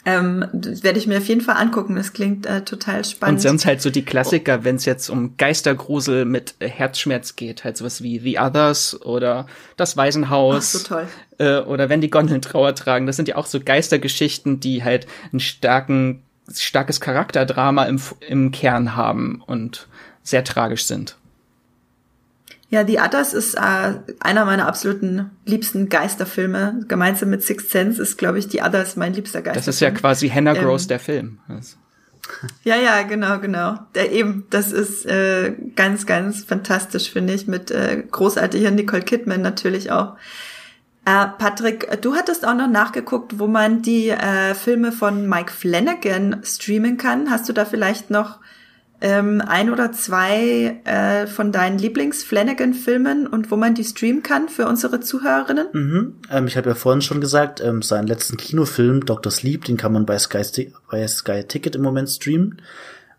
Ähm, das werde ich mir auf jeden Fall angucken. Das klingt äh, total spannend. Und sonst halt so die Klassiker, wenn es jetzt um Geistergrusel mit äh, Herzschmerz geht, halt sowas wie The Others oder Das Waisenhaus. Ach, so toll. Äh, oder wenn die Gondeln Trauer tragen. Das sind ja auch so Geistergeschichten, die halt einen starken, starkes Charakterdrama im, im Kern haben und sehr tragisch sind. Ja, The Others ist äh, einer meiner absoluten liebsten Geisterfilme. Gemeinsam mit Sixth Sense ist, glaube ich, The Others mein liebster Geisterfilm. Das ist ja quasi Hannah ähm, Gross der Film. Also. Ja, ja, genau, genau. Der eben, das ist äh, ganz, ganz fantastisch, finde ich, mit äh, großartiger Nicole Kidman natürlich auch. Äh, Patrick, du hattest auch noch nachgeguckt, wo man die äh, Filme von Mike Flanagan streamen kann. Hast du da vielleicht noch ähm, ein oder zwei äh, von deinen Lieblings-Flanagan-Filmen und wo man die streamen kann für unsere Zuhörerinnen? Mhm. Ähm, ich habe ja vorhin schon gesagt, ähm, seinen letzten Kinofilm Dr. Sleep, den kann man bei Sky, bei Sky Ticket im Moment streamen.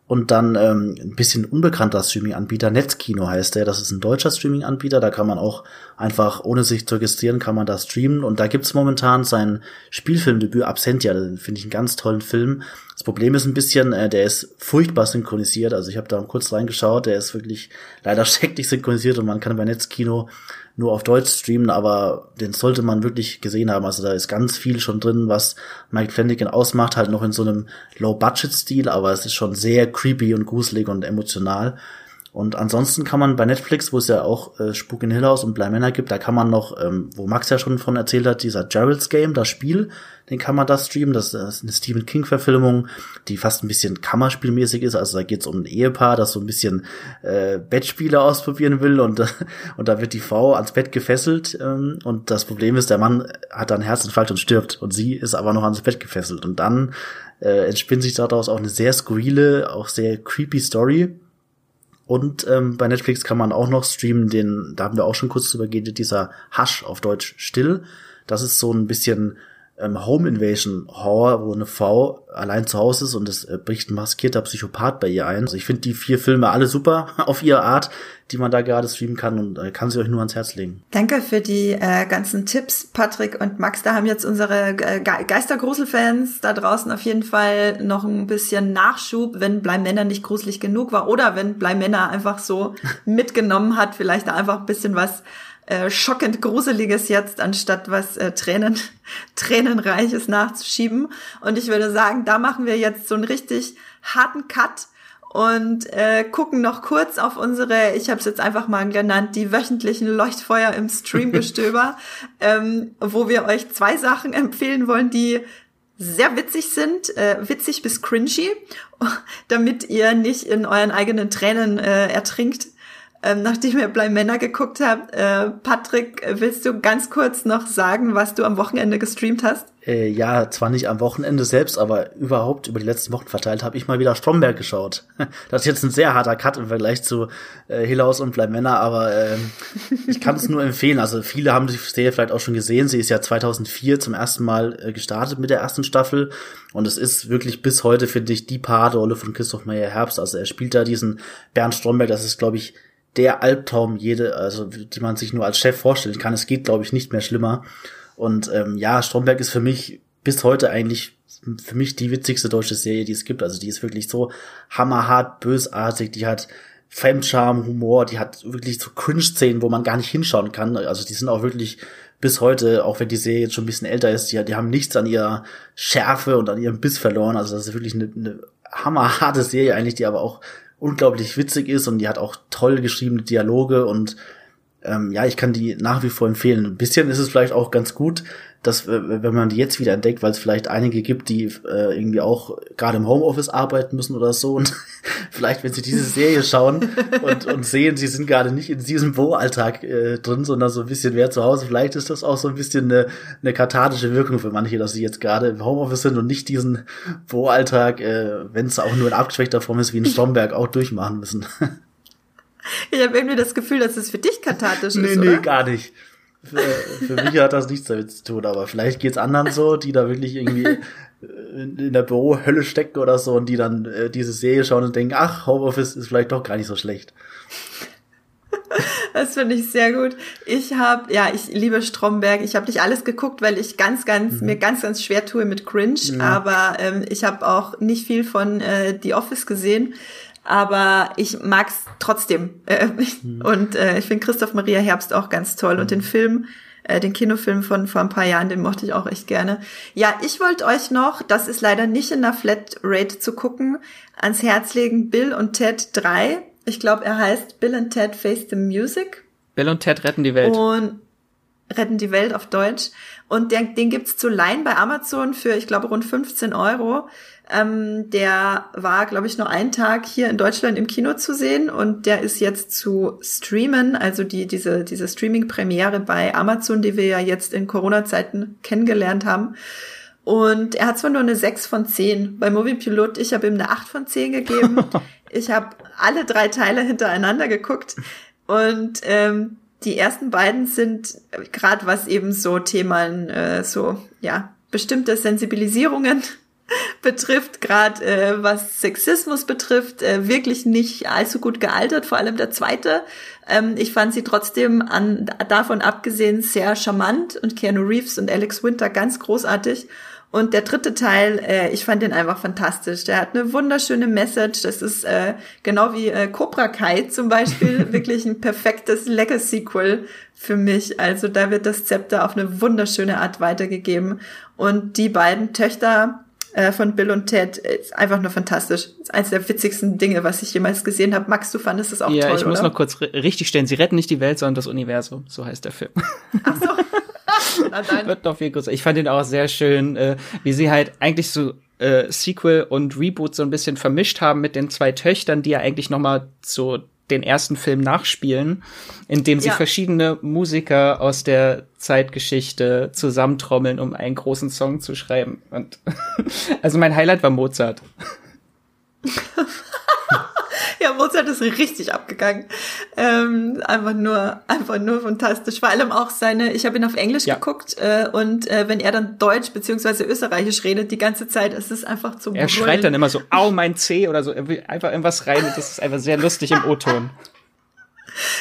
Und dann ähm, ein bisschen unbekannter Streaming-Anbieter, Netzkino heißt der. Das ist ein deutscher Streaming-Anbieter. Da kann man auch einfach, ohne sich zu registrieren, kann man da streamen. Und da gibt's momentan sein Spielfilmdebüt Absentia. Den finde ich einen ganz tollen Film. Das Problem ist ein bisschen, äh, der ist furchtbar synchronisiert. Also ich habe da kurz reingeschaut. Der ist wirklich leider schrecklich synchronisiert und man kann bei Netzkino nur auf Deutsch streamen, aber den sollte man wirklich gesehen haben. Also da ist ganz viel schon drin, was Mike Flanagan ausmacht, halt noch in so einem Low-Budget-Stil, aber es ist schon sehr creepy und gruselig und emotional. Und ansonsten kann man bei Netflix, wo es ja auch äh, Spuk in Hill House und Bly Männer gibt, da kann man noch, ähm, wo Max ja schon von erzählt hat, dieser Gerald's Game, das Spiel, den kann man da streamen. Das, das ist eine Stephen King-Verfilmung, die fast ein bisschen Kammerspielmäßig ist. Also da geht es um ein Ehepaar, das so ein bisschen äh, Bettspiele ausprobieren will und, und da wird die Frau ans Bett gefesselt. Ähm, und das Problem ist, der Mann hat dann Herzinfarkt und stirbt und sie ist aber noch ans Bett gefesselt. Und dann äh, entspinnt sich daraus auch eine sehr skurrile, auch sehr creepy Story und ähm, bei Netflix kann man auch noch streamen, den, da haben wir auch schon kurz drüber geredet, dieser Hush auf Deutsch still. Das ist so ein bisschen ähm, Home Invasion Horror, wo eine Frau allein zu Hause ist und es äh, bricht ein maskierter Psychopath bei ihr ein. Also ich finde die vier Filme alle super auf ihre Art, die man da gerade streamen kann und äh, kann sie euch nur ans Herz legen. Danke für die äh, ganzen Tipps, Patrick und Max. Da haben jetzt unsere äh, Geistergruselfans da draußen auf jeden Fall noch ein bisschen Nachschub, wenn Bleimänner nicht gruselig genug war oder wenn Bleimänner einfach so mitgenommen hat, vielleicht da einfach ein bisschen was äh, schockend Gruseliges jetzt, anstatt was äh, Tränen, Tränenreiches nachzuschieben. Und ich würde sagen, da machen wir jetzt so einen richtig harten Cut und äh, gucken noch kurz auf unsere, ich habe es jetzt einfach mal genannt, die wöchentlichen Leuchtfeuer im Streamgestöber, ähm, wo wir euch zwei Sachen empfehlen wollen, die sehr witzig sind, äh, witzig bis cringy, damit ihr nicht in euren eigenen Tränen äh, ertrinkt ähm, nachdem ihr Blei Männer geguckt habt, äh, Patrick, willst du ganz kurz noch sagen, was du am Wochenende gestreamt hast? Äh, ja, zwar nicht am Wochenende selbst, aber überhaupt über die letzten Wochen verteilt habe ich mal wieder Stromberg geschaut. Das ist jetzt ein sehr harter Cut im Vergleich zu äh, Hillhaus und Blei Männer, aber äh, ich kann es nur empfehlen. Also viele haben die Serie vielleicht auch schon gesehen. Sie ist ja 2004 zum ersten Mal äh, gestartet mit der ersten Staffel und es ist wirklich bis heute, finde ich, die Paarrolle von Christoph Meyer Herbst. Also er spielt da diesen Bernd Stromberg, das ist, glaube ich, der Albtraum jede, also die man sich nur als Chef vorstellen kann. Es geht, glaube ich, nicht mehr schlimmer. Und ähm, ja, Stromberg ist für mich bis heute eigentlich für mich die witzigste deutsche Serie, die es gibt. Also die ist wirklich so hammerhart, bösartig, die hat Fremdscham, Humor, die hat wirklich so Cringe-Szenen, wo man gar nicht hinschauen kann. Also die sind auch wirklich bis heute, auch wenn die Serie jetzt schon ein bisschen älter ist, die, die haben nichts an ihrer Schärfe und an ihrem Biss verloren. Also das ist wirklich eine, eine hammerharte Serie eigentlich, die aber auch unglaublich witzig ist und die hat auch toll geschriebene Dialoge und ähm, ja, ich kann die nach wie vor empfehlen. Ein bisschen ist es vielleicht auch ganz gut, dass wenn man die jetzt wieder entdeckt, weil es vielleicht einige gibt, die äh, irgendwie auch gerade im Homeoffice arbeiten müssen oder so und vielleicht, wenn sie diese Serie schauen und, und sehen, sie sind gerade nicht in diesem Büroalltag äh, drin, sondern so ein bisschen mehr zu Hause, vielleicht ist das auch so ein bisschen eine, eine kathartische Wirkung für manche, dass sie jetzt gerade im Homeoffice sind und nicht diesen Büroalltag, äh, wenn es auch nur in abgeschwächter Form ist, wie in Stromberg auch durchmachen müssen. Ich habe irgendwie das Gefühl, dass es für dich kathartisch nee, ist, Nee, oder? gar nicht. Für, für mich hat das nichts damit zu tun, aber vielleicht geht's anderen so, die da wirklich irgendwie in der Bürohölle stecken oder so und die dann äh, diese Serie schauen und denken, ach, Homeoffice ist vielleicht doch gar nicht so schlecht. Das finde ich sehr gut. Ich habe, ja, ich liebe Stromberg. Ich habe nicht alles geguckt, weil ich ganz, ganz, mhm. mir ganz, ganz schwer tue mit Cringe. Ja. Aber ähm, ich habe auch nicht viel von äh, The Office gesehen aber ich mag's trotzdem. Äh, mhm. Und äh, ich finde Christoph Maria Herbst auch ganz toll. Mhm. Und den Film, äh, den Kinofilm von vor ein paar Jahren, den mochte ich auch echt gerne. Ja, ich wollte euch noch, das ist leider nicht in der Flatrate zu gucken, ans Herz legen, Bill und Ted 3. Ich glaube, er heißt Bill and Ted Face the Music. Bill und Ted retten die Welt. Und retten die Welt auf Deutsch. Und den, den gibt's zu leihen bei Amazon für, ich glaube, rund 15 Euro. Ähm, der war, glaube ich, nur einen Tag hier in Deutschland im Kino zu sehen und der ist jetzt zu streamen, also die, diese, diese Streaming-Premiere bei Amazon, die wir ja jetzt in Corona-Zeiten kennengelernt haben. Und er hat zwar nur eine 6 von 10. Bei Movie Pilot, ich habe ihm eine 8 von 10 gegeben. ich habe alle drei Teile hintereinander geguckt. Und ähm, die ersten beiden sind gerade was eben so Themen, äh, so, ja, bestimmte Sensibilisierungen betrifft, gerade äh, was Sexismus betrifft, äh, wirklich nicht allzu gut gealtert, vor allem der zweite. Ähm, ich fand sie trotzdem an, davon abgesehen sehr charmant und Keanu Reeves und Alex Winter ganz großartig. Und der dritte Teil, äh, ich fand den einfach fantastisch. Der hat eine wunderschöne Message. Das ist äh, genau wie äh, Cobra Kai zum Beispiel wirklich ein perfektes Legacy-Sequel für mich. Also da wird das Zepter auf eine wunderschöne Art weitergegeben. Und die beiden Töchter äh, von Bill und Ted ist einfach nur fantastisch. ist eines der witzigsten Dinge, was ich jemals gesehen habe. Max, du fandest das auch ja, toll, Ja, ich muss oder? noch kurz richtig stellen. Sie retten nicht die Welt, sondern das Universum. So heißt der Film. Ach so. Wird noch viel größer. Ich fand ihn auch sehr schön, äh, wie sie halt eigentlich so äh, Sequel und Reboot so ein bisschen vermischt haben mit den zwei Töchtern, die ja eigentlich noch mal so den ersten Film nachspielen, indem sie ja. verschiedene Musiker aus der Zeitgeschichte zusammentrommeln, um einen großen Song zu schreiben. Und also mein Highlight war Mozart. ja, Mozart ist richtig abgegangen. Ähm, einfach nur, einfach nur fantastisch. Vor allem auch seine, ich habe ihn auf Englisch ja. geguckt äh, und äh, wenn er dann Deutsch beziehungsweise Österreichisch redet die ganze Zeit, ist es einfach zum Er schreit dann immer so, au, mein C oder so, einfach irgendwas rein und das ist einfach sehr lustig im O-Ton.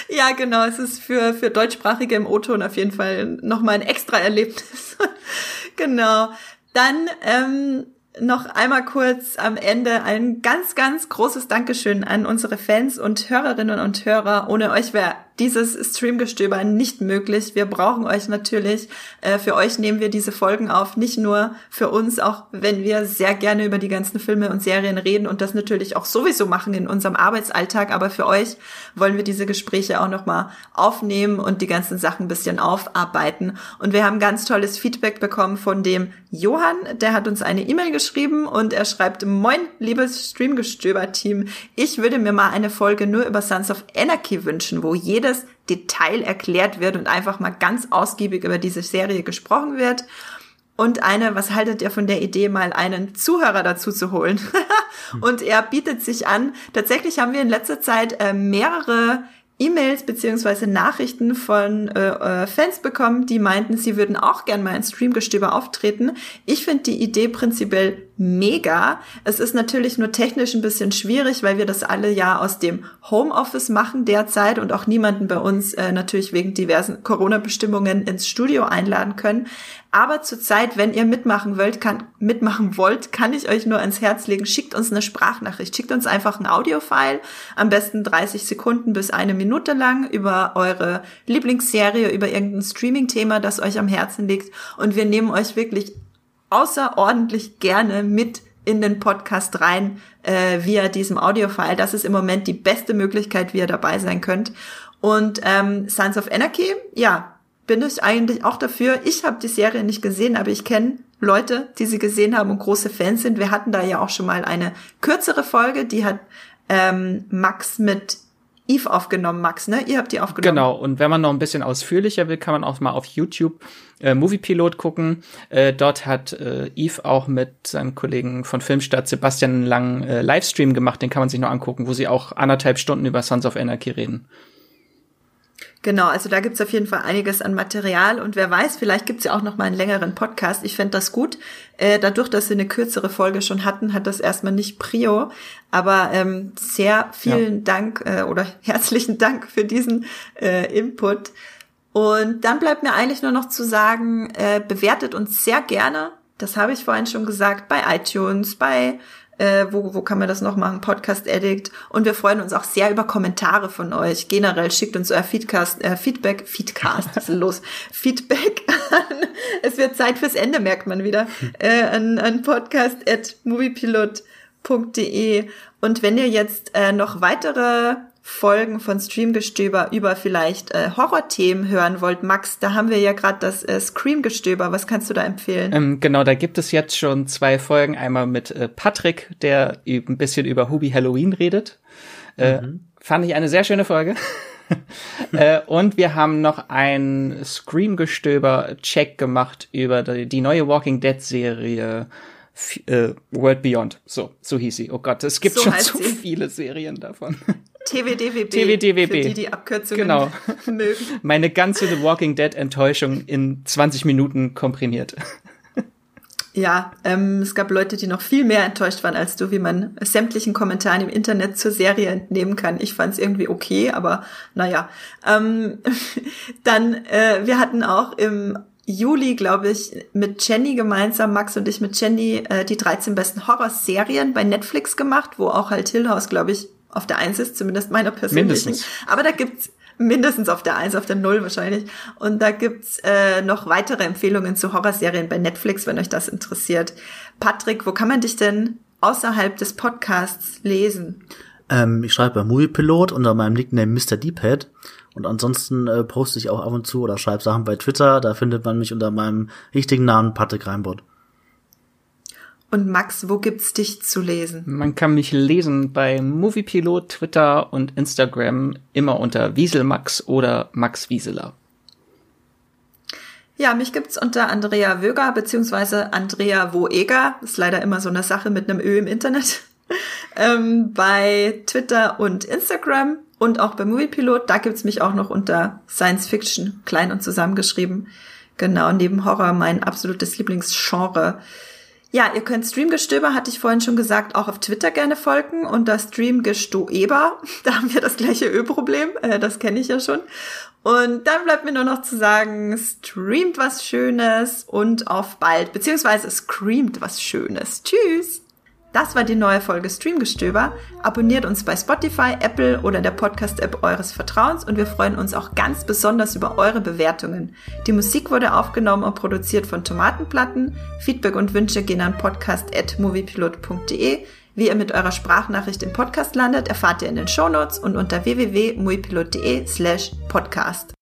Ja, genau. Es ist für, für Deutschsprachige im O-Ton auf jeden Fall nochmal ein extra Erlebnis. genau. Dann ähm, noch einmal kurz am Ende ein ganz, ganz großes Dankeschön an unsere Fans und Hörerinnen und Hörer. Ohne euch wäre dieses Streamgestöber nicht möglich. Wir brauchen euch natürlich. Äh, für euch nehmen wir diese Folgen auf, nicht nur für uns, auch wenn wir sehr gerne über die ganzen Filme und Serien reden und das natürlich auch sowieso machen in unserem Arbeitsalltag. Aber für euch wollen wir diese Gespräche auch nochmal aufnehmen und die ganzen Sachen ein bisschen aufarbeiten. Und wir haben ganz tolles Feedback bekommen von dem Johann. Der hat uns eine E-Mail geschrieben und er schreibt, Moin, liebes Streamgestöber-Team. Ich würde mir mal eine Folge nur über Sons of Anarchy wünschen, wo jeder jedes Detail erklärt wird und einfach mal ganz ausgiebig über diese Serie gesprochen wird. Und eine, was haltet ihr von der Idee, mal einen Zuhörer dazu zu holen? und er bietet sich an. Tatsächlich haben wir in letzter Zeit äh, mehrere E-Mails beziehungsweise Nachrichten von äh, äh, Fans bekommen, die meinten, sie würden auch gern mal in Streamgestöber auftreten. Ich finde die Idee prinzipiell mega. Es ist natürlich nur technisch ein bisschen schwierig, weil wir das alle ja aus dem Homeoffice machen derzeit und auch niemanden bei uns äh, natürlich wegen diversen Corona-Bestimmungen ins Studio einladen können. Aber zurzeit, wenn ihr mitmachen wollt, kann, mitmachen wollt, kann ich euch nur ans Herz legen, schickt uns eine Sprachnachricht, schickt uns einfach ein Audiofile, am besten 30 Sekunden bis eine Minute lang über eure Lieblingsserie, über irgendein Streaming-Thema, das euch am Herzen liegt. Und wir nehmen euch wirklich außerordentlich gerne mit in den Podcast rein äh, via diesem Audiofile. Das ist im Moment die beste Möglichkeit, wie ihr dabei sein könnt. Und ähm, Sons of Anarchy, ja, bin ich eigentlich auch dafür. Ich habe die Serie nicht gesehen, aber ich kenne Leute, die sie gesehen haben und große Fans sind. Wir hatten da ja auch schon mal eine kürzere Folge, die hat ähm, Max mit Eve aufgenommen, Max, ne? Ihr habt die aufgenommen. Genau, und wenn man noch ein bisschen ausführlicher will, kann man auch mal auf YouTube äh, Moviepilot gucken. Äh, dort hat äh, Eve auch mit seinem Kollegen von Filmstadt Sebastian langen äh, Livestream gemacht, den kann man sich noch angucken, wo sie auch anderthalb Stunden über Sons of Anarchy reden. Genau, also da gibt's auf jeden Fall einiges an Material und wer weiß, vielleicht gibt's ja auch noch mal einen längeren Podcast. Ich fände das gut. Äh, dadurch, dass wir eine kürzere Folge schon hatten, hat das erstmal nicht Prio. Aber ähm, sehr vielen ja. Dank äh, oder herzlichen Dank für diesen äh, Input. Und dann bleibt mir eigentlich nur noch zu sagen, äh, bewertet uns sehr gerne. Das habe ich vorhin schon gesagt, bei iTunes, bei äh, wo, wo kann man das noch machen? Podcast Addict. Und wir freuen uns auch sehr über Kommentare von euch. Generell schickt uns euer Feedcast, äh, Feedback, Feedcast, was ist los? Feedback an, es wird Zeit fürs Ende, merkt man wieder, äh, an, an podcast at moviepilot.de. Und wenn ihr jetzt äh, noch weitere Folgen von Streamgestöber über vielleicht äh, Horrorthemen hören wollt, Max, da haben wir ja gerade das äh, Screamgestöber. Was kannst du da empfehlen? Ähm, genau, da gibt es jetzt schon zwei Folgen. Einmal mit äh, Patrick, der ein bisschen über Hubi Halloween redet. Äh, mhm. Fand ich eine sehr schöne Folge. äh, und wir haben noch ein Screamgestöber-Check gemacht über die, die neue Walking Dead-Serie äh, World Beyond. So, so hieß sie. Oh Gott, es gibt so schon zu sie. viele Serien davon. TWDWB. TWDWB. Für die, die Abkürzungen genau. mögen. Meine ganze The Walking Dead Enttäuschung in 20 Minuten komprimiert. Ja, ähm, es gab Leute, die noch viel mehr enttäuscht waren als du, wie man sämtlichen Kommentaren im Internet zur Serie entnehmen kann. Ich fand es irgendwie okay, aber naja. Ähm, dann, äh, wir hatten auch im Juli, glaube ich, mit Jenny gemeinsam, Max und ich mit Jenny, äh, die 13 besten Horrorserien bei Netflix gemacht, wo auch halt Hill House, glaube ich, auf der Eins ist, zumindest meiner persönlichen. Mindestens. Aber da gibt's mindestens auf der Eins, auf der Null wahrscheinlich. Und da gibt's äh, noch weitere Empfehlungen zu Horrorserien bei Netflix, wenn euch das interessiert. Patrick, wo kann man dich denn außerhalb des Podcasts lesen? Ähm, ich schreibe bei Moviepilot unter meinem Nickname Mr. Deephead. Und ansonsten äh, poste ich auch ab und zu oder schreibe Sachen bei Twitter. Da findet man mich unter meinem richtigen Namen Patrick Reinbott. Und Max, wo gibt's dich zu lesen? Man kann mich lesen bei Moviepilot, Twitter und Instagram immer unter Wieselmax oder Max Wieseler. Ja, mich gibt's unter Andrea Wöger beziehungsweise Andrea Woeger. Ist leider immer so eine Sache mit einem Ö im Internet. ähm, bei Twitter und Instagram und auch bei Moviepilot. Da gibt's mich auch noch unter Science Fiction, klein und zusammengeschrieben. Genau, neben Horror mein absolutes Lieblingsgenre. Ja, ihr könnt Streamgestöber, hatte ich vorhin schon gesagt, auch auf Twitter gerne folgen unter Streamgestoeber. Da haben wir das gleiche Ö-Problem, äh, das kenne ich ja schon. Und dann bleibt mir nur noch zu sagen, streamt was Schönes und auf bald, beziehungsweise screamt was Schönes. Tschüss! Das war die neue Folge Streamgestöber. Abonniert uns bei Spotify, Apple oder der Podcast-App eures Vertrauens und wir freuen uns auch ganz besonders über eure Bewertungen. Die Musik wurde aufgenommen und produziert von Tomatenplatten. Feedback und Wünsche gehen an podcast.moviepilot.de. Wie ihr mit eurer Sprachnachricht im Podcast landet, erfahrt ihr in den Shownotes und unter www.muipilot.de slash podcast.